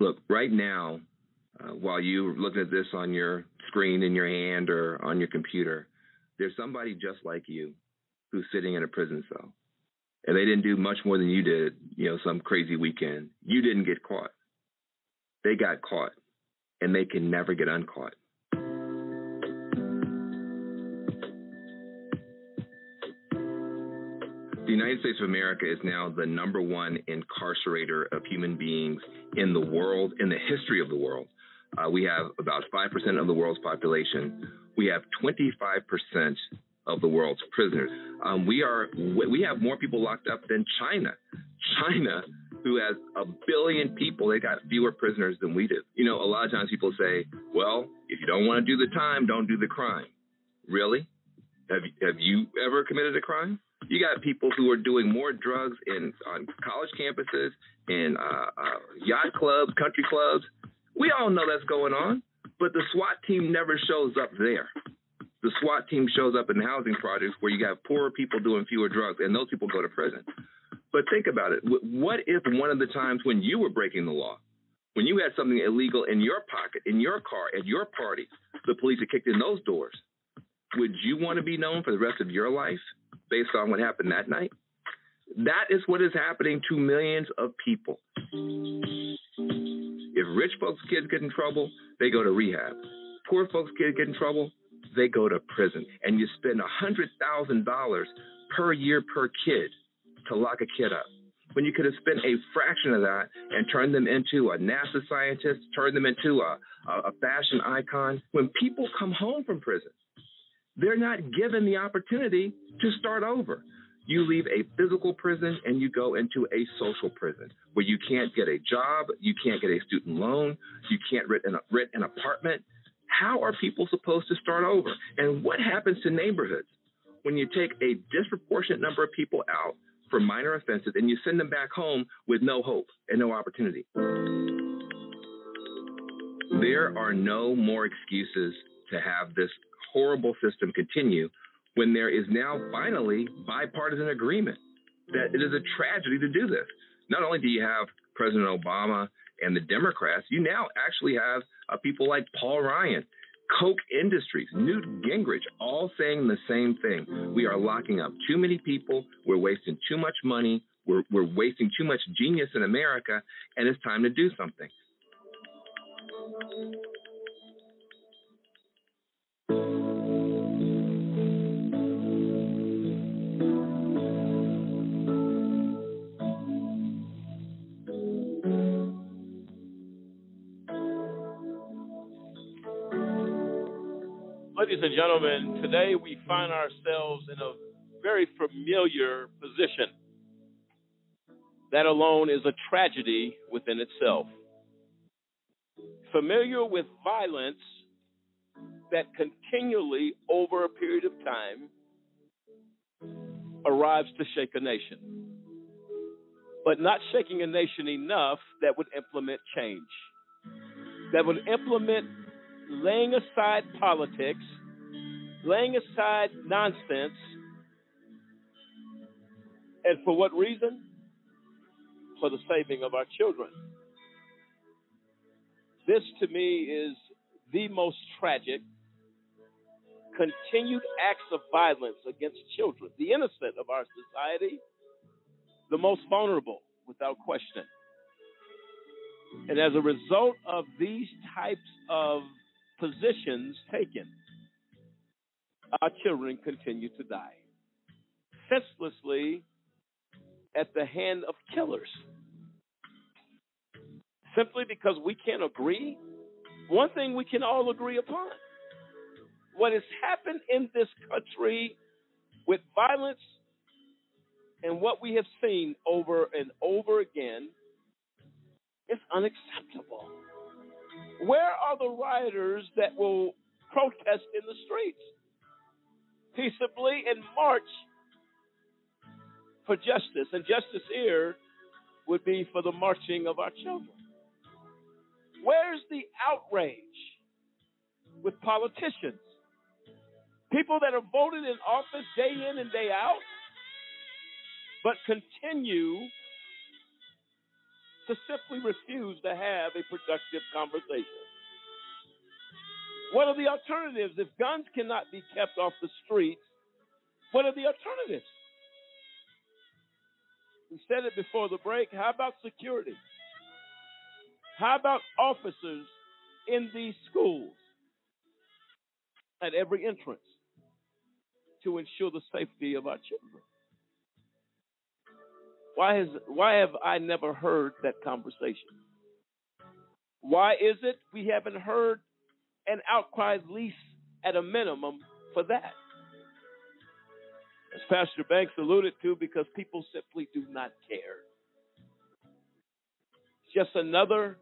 Look, right now, uh, while you're looking at this on your screen in your hand or on your computer, there's somebody just like you who's sitting in a prison cell. And they didn't do much more than you did, you know, some crazy weekend. You didn't get caught. They got caught, and they can never get uncaught. United States of America is now the number one incarcerator of human beings in the world, in the history of the world. Uh, we have about 5% of the world's population. We have 25% of the world's prisoners. Um, we are we have more people locked up than China. China, who has a billion people, they got fewer prisoners than we do. You know, a lot of times people say, "Well, if you don't want to do the time, don't do the crime." Really? Have have you ever committed a crime? You got people who are doing more drugs in on college campuses, in uh, uh, yacht clubs, country clubs. We all know that's going on, but the SWAT team never shows up there. The SWAT team shows up in housing projects where you have poorer people doing fewer drugs, and those people go to prison. But think about it. What if one of the times when you were breaking the law, when you had something illegal in your pocket, in your car, at your party, the police had kicked in those doors? Would you want to be known for the rest of your life based on what happened that night. That is what is happening to millions of people. If Rich folks' kids get in trouble, they go to rehab. Poor folks' kids get in trouble, they go to prison. And you spend $100,000 per year per kid to lock a kid up. When you could have spent a fraction of that and turned them into a NASA scientist, turned them into a, a fashion icon. When people come home from prison, they're not given the opportunity to start over. You leave a physical prison and you go into a social prison where you can't get a job, you can't get a student loan, you can't rent an, rent an apartment. How are people supposed to start over? And what happens to neighborhoods when you take a disproportionate number of people out for minor offenses and you send them back home with no hope and no opportunity? There are no more excuses to have this horrible system continue when there is now finally bipartisan agreement that it is a tragedy to do this. Not only do you have President Obama and the Democrats, you now actually have uh, people like Paul Ryan, Koch Industries, Newt Gingrich, all saying the same thing. We are locking up too many people. We're wasting too much money. We're, we're wasting too much genius in America, and it's time to do something. Ladies and gentlemen, today we find ourselves in a very familiar position. That alone is a tragedy within itself. Familiar with violence that continually, over a period of time, arrives to shake a nation. But not shaking a nation enough that would implement change, that would implement laying aside politics, laying aside nonsense. And for what reason? For the saving of our children. This to me is the most tragic continued acts of violence against children, the innocent of our society, the most vulnerable, without question. And as a result of these types of positions taken, our children continue to die senselessly at the hand of killers. Simply because we can't agree, one thing we can all agree upon what has happened in this country with violence and what we have seen over and over again is unacceptable. Where are the rioters that will protest in the streets peaceably and march for justice? And justice here would be for the marching of our children. Where's the outrage with politicians? People that are voted in office day in and day out, but continue to simply refuse to have a productive conversation. What are the alternatives? If guns cannot be kept off the streets, what are the alternatives? We said it before the break. How about security? How about officers in these schools at every entrance to ensure the safety of our children? Why has why have I never heard that conversation? Why is it we haven't heard an outcry at least at a minimum for that? As Pastor Banks alluded to, because people simply do not care. Just another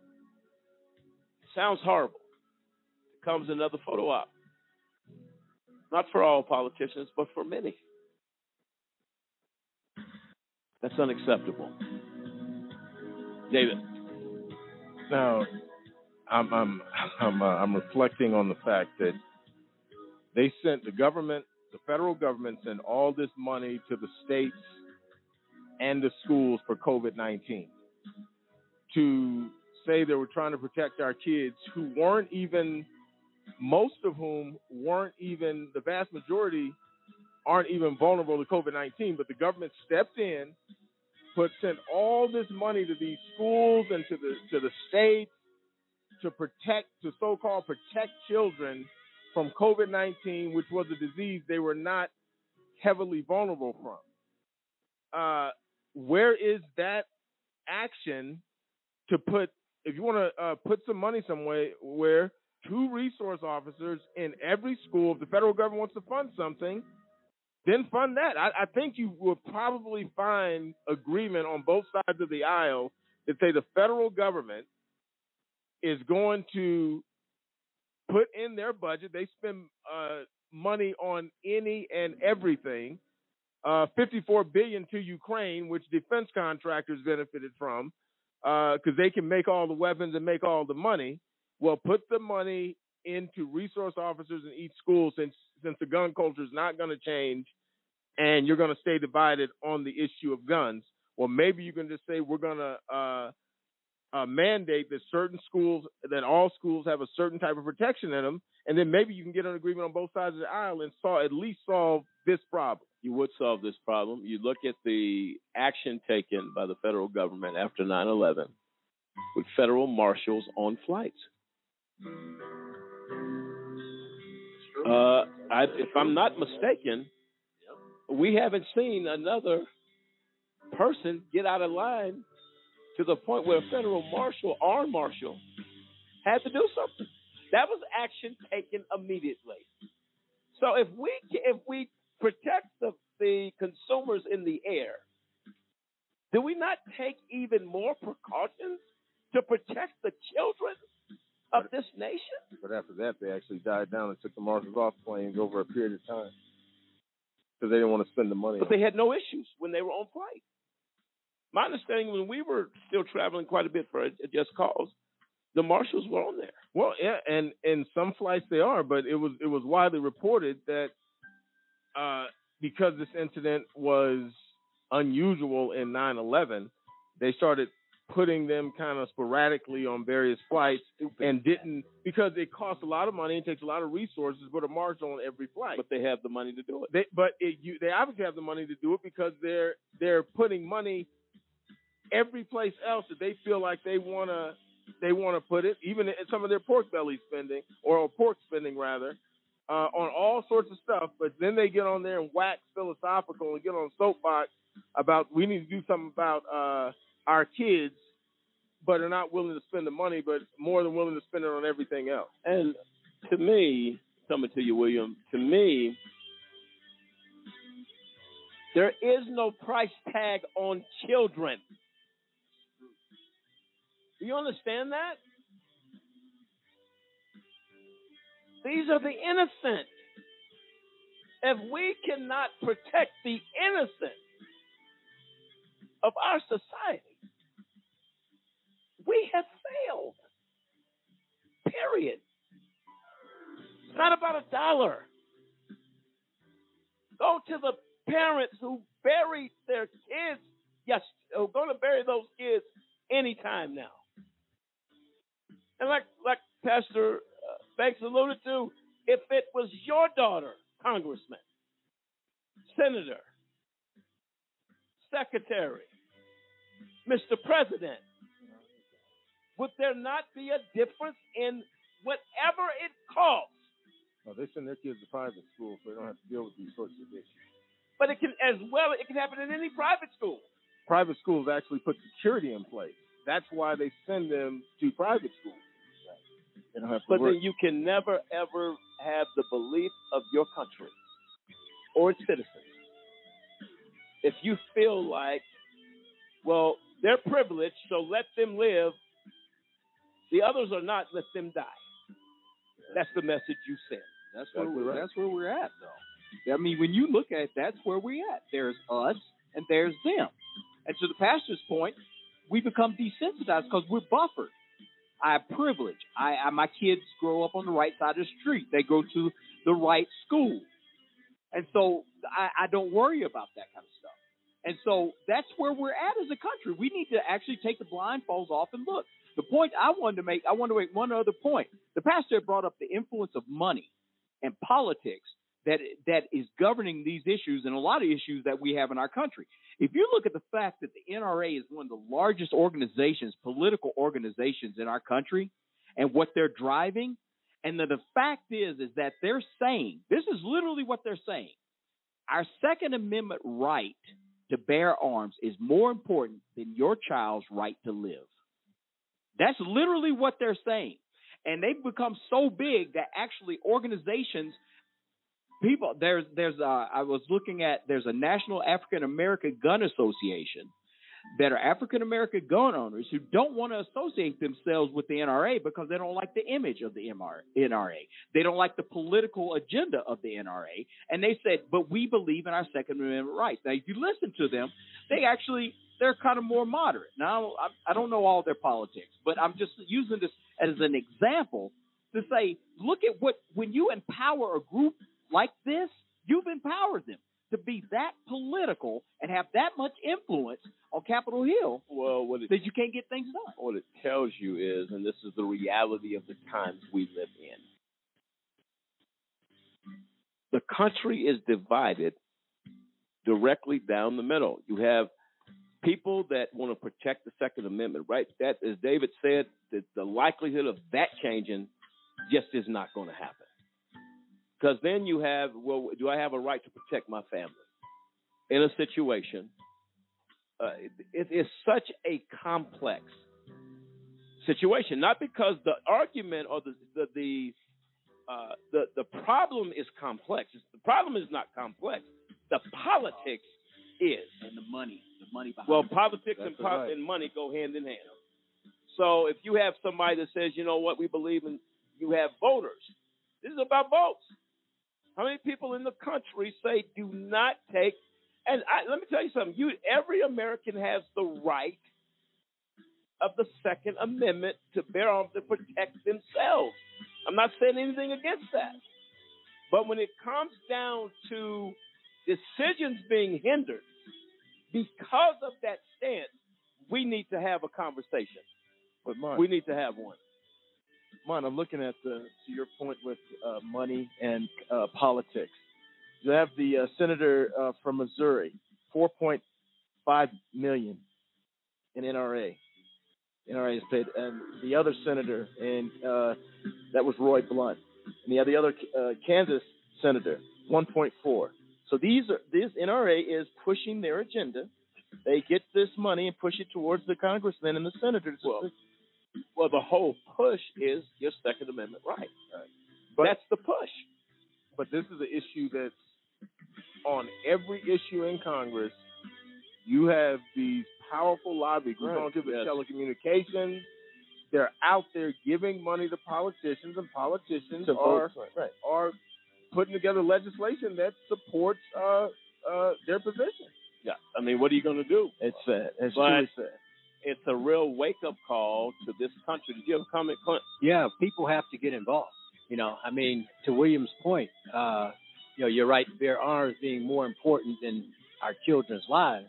sounds horrible. Comes another photo op. Not for all politicians, but for many. That's unacceptable. David. Now, I'm I'm I'm, uh, I'm reflecting on the fact that they sent the government, the federal government, sent all this money to the states and the schools for COVID nineteen to say they were trying to protect our kids who weren't even most of whom weren't even the vast majority aren't even vulnerable to COVID 19, but the government stepped in, put sent all this money to these schools and to the to the states to protect, to so-called protect children from COVID-19, which was a disease they were not heavily vulnerable from. Uh, where is that action to put? If you want to uh, put some money somewhere, where two resource officers in every school, if the federal government wants to fund something, then fund that. I, I think you will probably find agreement on both sides of the aisle that say the federal government is going to put in their budget. They spend uh, money on any and everything. Uh, 54 billion to Ukraine, which defense contractors benefited from, because uh, they can make all the weapons and make all the money. Well, put the money into resource officers in each school, since since the gun culture is not going to change, and you're going to stay divided on the issue of guns. Well, maybe you can just say we're going to uh, uh, mandate that certain schools, that all schools have a certain type of protection in them, and then maybe you can get an agreement on both sides of the aisle and solve, at least solve this problem. You would solve this problem. You look at the action taken by the federal government after 9 11 with federal marshals on flights. Uh, I, if I'm not mistaken, we haven't seen another person get out of line to the point where a federal marshal, armed marshal, had to do something. That was action taken immediately. So if we if we protect the the consumers in the air, do we not take even more precautions to protect the children of this nation? But after that, they actually died down and took the marshals off planes over a period of time because they didn't want to spend the money. But they had no issues when they were on flight. My understanding when we were still traveling quite a bit for a just cause, the marshals were on there. Well, yeah, and in some flights they are, but it was it was widely reported that uh, because this incident was unusual in 9/11, they started putting them kind of sporadically on various flights and didn't because it costs a lot of money and takes a lot of resources to put a marshal on every flight. But they have the money to do it. They, but it, you, they obviously have the money to do it because they're they're putting money every place else that they feel like they wanna they want to put it, even in some of their pork belly spending or pork spending rather, uh, on all sorts of stuff. But then they get on there and wax philosophical and get on soapbox about we need to do something about uh, our kids, but are not willing to spend the money, but more than willing to spend it on everything else. And to me, coming to you, William, to me, there is no price tag on children. Do you understand that? These are the innocent. If we cannot protect the innocent of our society, we have failed. Period. It's not about a dollar. Go to the parents who buried their kids. Yes, who go to bury those kids anytime now. And like like Pastor uh, Banks alluded to, if it was your daughter, Congressman, Senator, Secretary, Mr. President, would there not be a difference in whatever it costs? No, they send their kids to private schools so they don't have to deal with these sorts of issues. But it can, as well, it can happen in any private school. Private schools actually put security in place. That's why they send them to private schools. They don't have to But work. then you can never ever have the belief of your country or its citizens. If you feel like, well, they're privileged, so let them live. The others are not, let them die. That's the message you send. That's where we're, that's where we're at, though. I mean, when you look at it, that's where we're at. There's us and there's them. And to the pastor's point, we become desensitized because we're buffered. I have privilege. I, I my kids grow up on the right side of the street. They go to the right school, and so I, I don't worry about that kind of stuff. And so that's where we're at as a country. We need to actually take the blindfolds off and look. The point I wanted to make, I want to make one other point. The pastor brought up the influence of money and politics that that is governing these issues and a lot of issues that we have in our country. If you look at the fact that the NRA is one of the largest organizations, political organizations in our country, and what they're driving. And the, the fact is, is that they're saying this is literally what they're saying. Our Second Amendment right to bear arms is more important than your child's right to live. That's literally what they're saying. And they've become so big that actually organizations people there's there's I was looking at there's a National African American Gun Association that are African American gun owners who don't want to associate themselves with the NRA because they don't like the image of the NRA. They don't like the political agenda of the NRA. And they said, but we believe in our Second Amendment rights. Now, if you listen to them, they actually they're kind of more moderate. Now, I don't know all their politics, but I'm just using this as an example to say, look at what when you empower a group like this, you've empowered them to be that political and have that much influence on Capitol Hill well, what it, that you can't get things done. What it tells you is, and this is the reality of the times we live in, the country is divided directly down the middle. You have people that want to protect the Second Amendment, right? That, as David said, that the likelihood of that changing just is not going to happen. Because then you have, well, do I have a right to protect my family in a situation? Uh, it is such a complex situation, not because the argument or the the the uh, the, the problem is complex. The problem is not complex. The politics is, and the money, the money behind. Well, politics and, po- right. and money go hand in hand. So if you have somebody that says, you know what, we believe in, you have voters. This is about votes. How many people in the country say do not take? And I, let me tell you something. You, every American has the right of the Second Amendment to bear arms to protect themselves. I'm not saying anything against that. But when it comes down to decisions being hindered because of that stance, we need to have a conversation. But Mark, We need to have one. Mark, I'm looking at the to your point with uh, money and uh, politics. You have the uh, senator uh, from Missouri, 4.5 million in NRA. NRA is paid, and the other senator, and uh, that was Roy Blunt, and the other, the other uh, Kansas senator, 1.4. So these are this NRA is pushing their agenda. They get this money and push it towards the congressmen and the senators. Well, well, the whole push is your Second Amendment right. But- That's the push. but this is an issue that's on every issue in Congress. You have these powerful lobby groups Right, the yes. telecommunications. They're out there giving money to politicians, and politicians To are vote, right, right. are putting together legislation that supports uh, uh, their position. Yeah, I mean, what are you going to do? It's sad. It's But- truly sad. It's a real wake up call to this country. Did you have a comment, Clint? Yeah, people have to get involved. You know, I mean, to William's point, uh, you know, you're right. Bear arms being more important than our children's lives.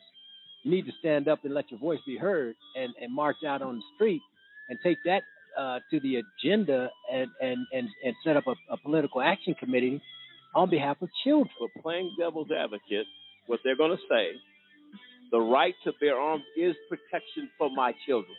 You need to stand up and let your voice be heard, and, and march out on the street and take that uh, to the agenda and and and, and set up a, a political action committee on behalf of children. But playing devil's advocate, what they're going to say, the right to bear arms is protection for my children.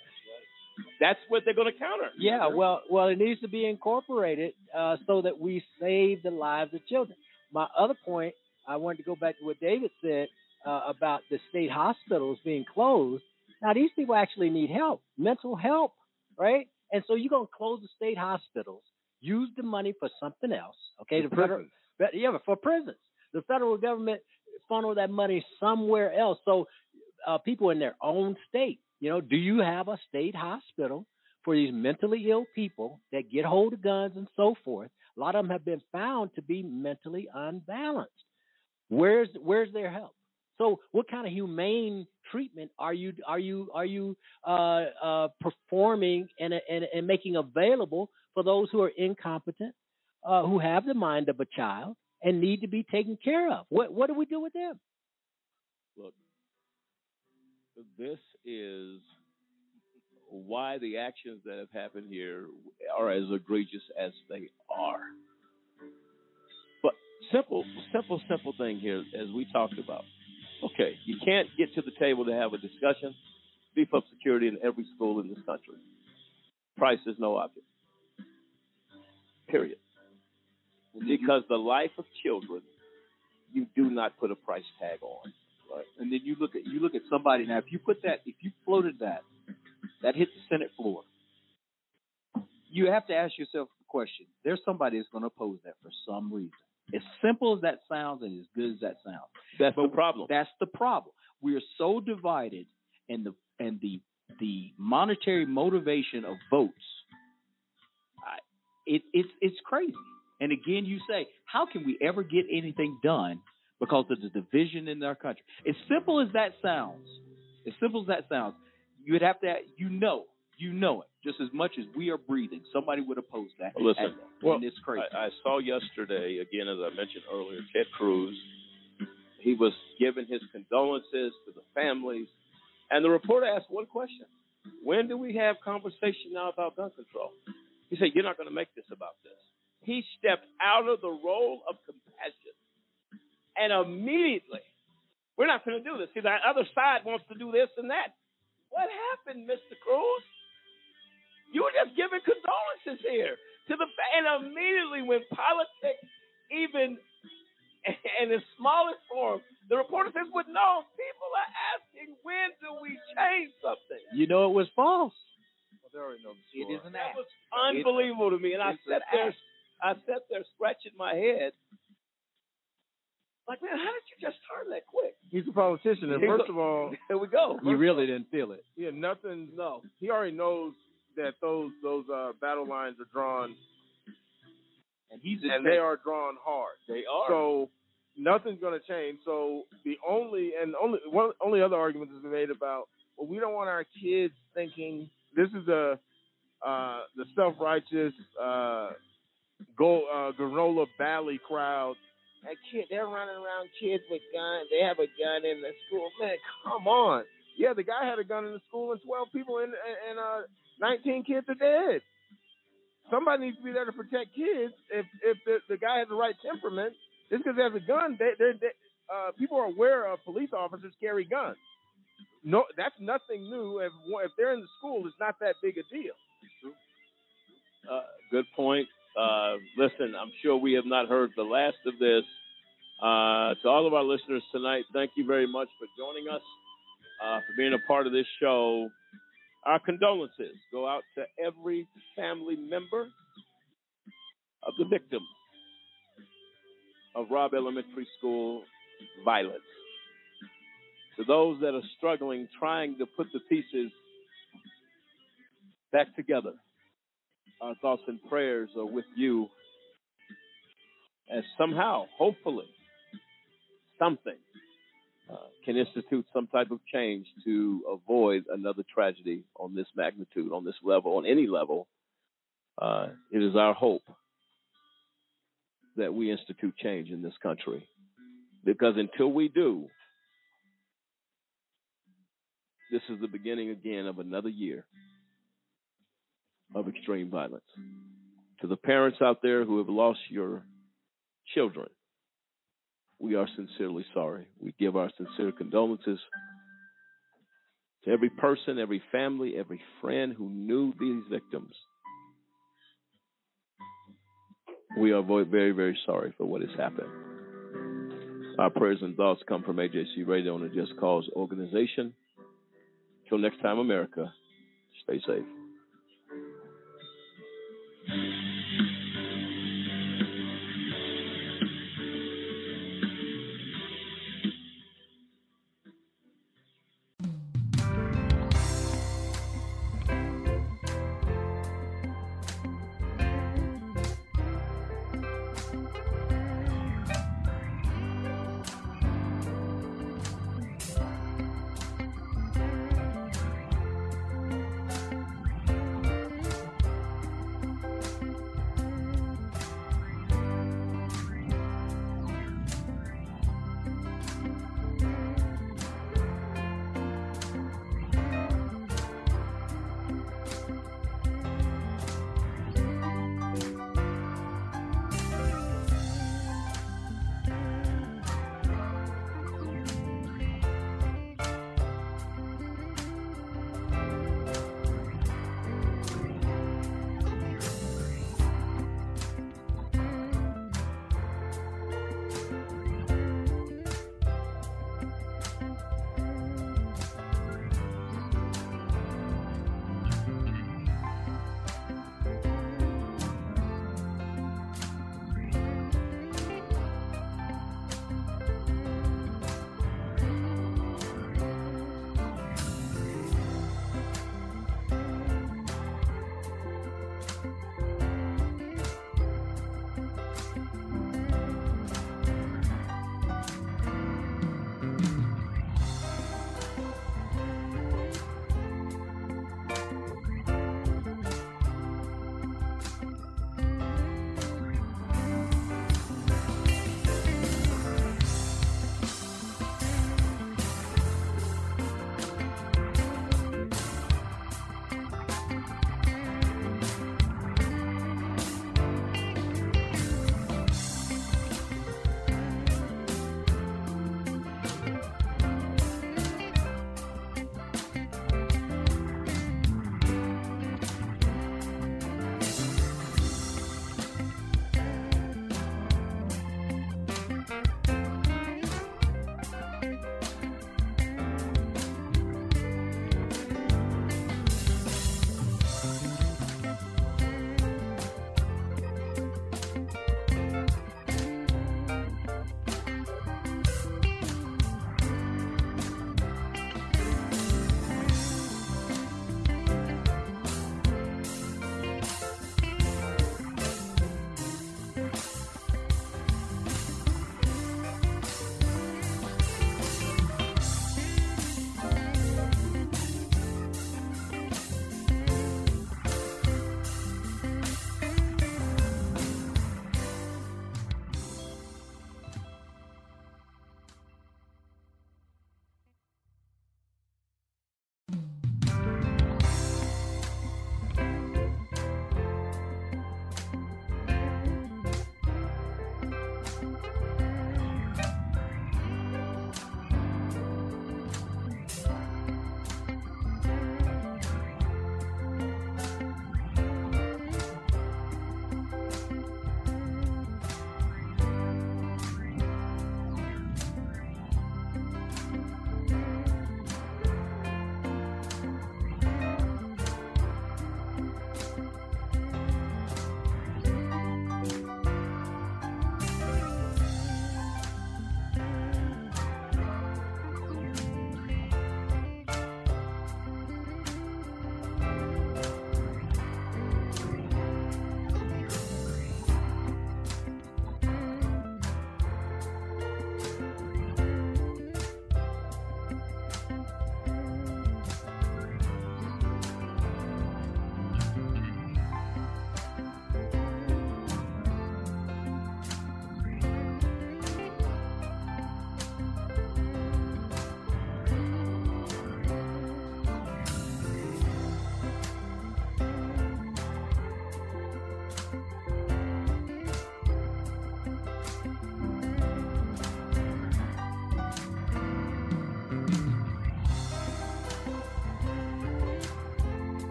That's what they're going to counter. Yeah, well, well, it needs to be incorporated uh, so that we save the lives of children. My other point, I wanted to go back to what David said uh, about the state hospitals being closed. Now, these people actually need help, mental help, right? And so you're going to close the state hospitals, use the money for something else, okay? For the federal, prisons. but- yeah, for prisons. The federal government funnel that money somewhere else. So uh, people in their own state, you know, do you have a state hospital for these mentally ill people that get hold of guns and so forth? A lot of them have been found to be mentally unbalanced. Where's where's their help? So, what kind of humane treatment are you are you are you uh, uh, performing and, and and making available for those who are incompetent, uh, who have the mind of a child and need to be taken care of? What what do we do with them? Look, this is why the actions that have happened here are as egregious as they are. But simple, simple, simple thing here, as we talked about. Okay, you can't get to the table to have a discussion. Beef up security in every school in this country. Price is no object. Period. Because the life of children, you do not put a price tag on. Right. And then you look at you look at somebody now. If you put that, if you floated that, that hit the Senate floor. You have to ask yourself the question: There's somebody that's going to oppose that for some reason. As simple as that sounds, and as good as that sounds. That's but the problem. That's the problem. We are so divided, and the and the the monetary motivation of votes. I, it, it's it's crazy. And again, you say, how can we ever get anything done because of the division in our country? As simple as that sounds, as simple as that sounds, you would have to, you know, you know it just as much as we are breathing. Somebody would oppose that. Listen, and, well, and it's crazy. I, I saw yesterday, again, as I mentioned earlier, Ted Cruz. He was giving his condolences to the families. And the reporter asked one question When do we have conversation now about gun control? He said, You're not going to make this about this. He stepped out of the role of compassion. And immediately, we're not going to do this. See, the other side wants to do this and that. What happened, Mr. Cruz? You were just giving condolences here to the and immediately when politics even (laughs) in its smallest form, the reporter says, "But no, people are asking when do we change something?" You know it was false. Well, they already It is an That was unbelievable to me, and I It's an sat there, act. I sat there scratching my head, like, man, how did you just turn that quick? He's a politician, and Here first of all, (laughs) Here we go. You really didn't feel it. yeah, nothing. No, He already knows that those those uh, battle lines are drawn, and he's and they are drawn hard. They are. So nothing's going to change. So the only and only one only other argument that's been made about well, we don't want our kids thinking this is a uh, the self righteous uh, go uh, granola valley crowd. That kid, they're running around kids with guns. They have a gun in the school. Man, come on. Yeah, the guy had a gun in the school, and twelve people and and uh, nineteen kids are dead. Somebody needs to be there to protect kids. If if the, the guy has the right temperament, just because he has a gun, they, they're, they, uh, people are aware of police officers carry guns. No, that's nothing new. If if they're in the school, it's not that big a deal. Uh, good point. Uh, listen, I'm sure we have not heard the last of this. Uh, to all of our listeners tonight, thank you very much for joining us, uh, for being a part of this show. Our condolences go out to every family member of the victims of Robb Elementary School violence. To those that are struggling, trying to put the pieces back together our thoughts and prayers are with you as somehow, hopefully, something can institute some type of change to avoid another tragedy on this magnitude, on this level, on any level. Uh, it is our hope that we institute change in this country. Because until we do, this is the beginning again of another year of extreme violence. To the parents out there who have lost your children, we are sincerely sorry. We give our sincere condolences to every person, every family, every friend who knew these victims. We are very, very sorry for what has happened. Our prayers and thoughts come from AJC Radio and the Just Cause organization. Till next time, America, stay safe.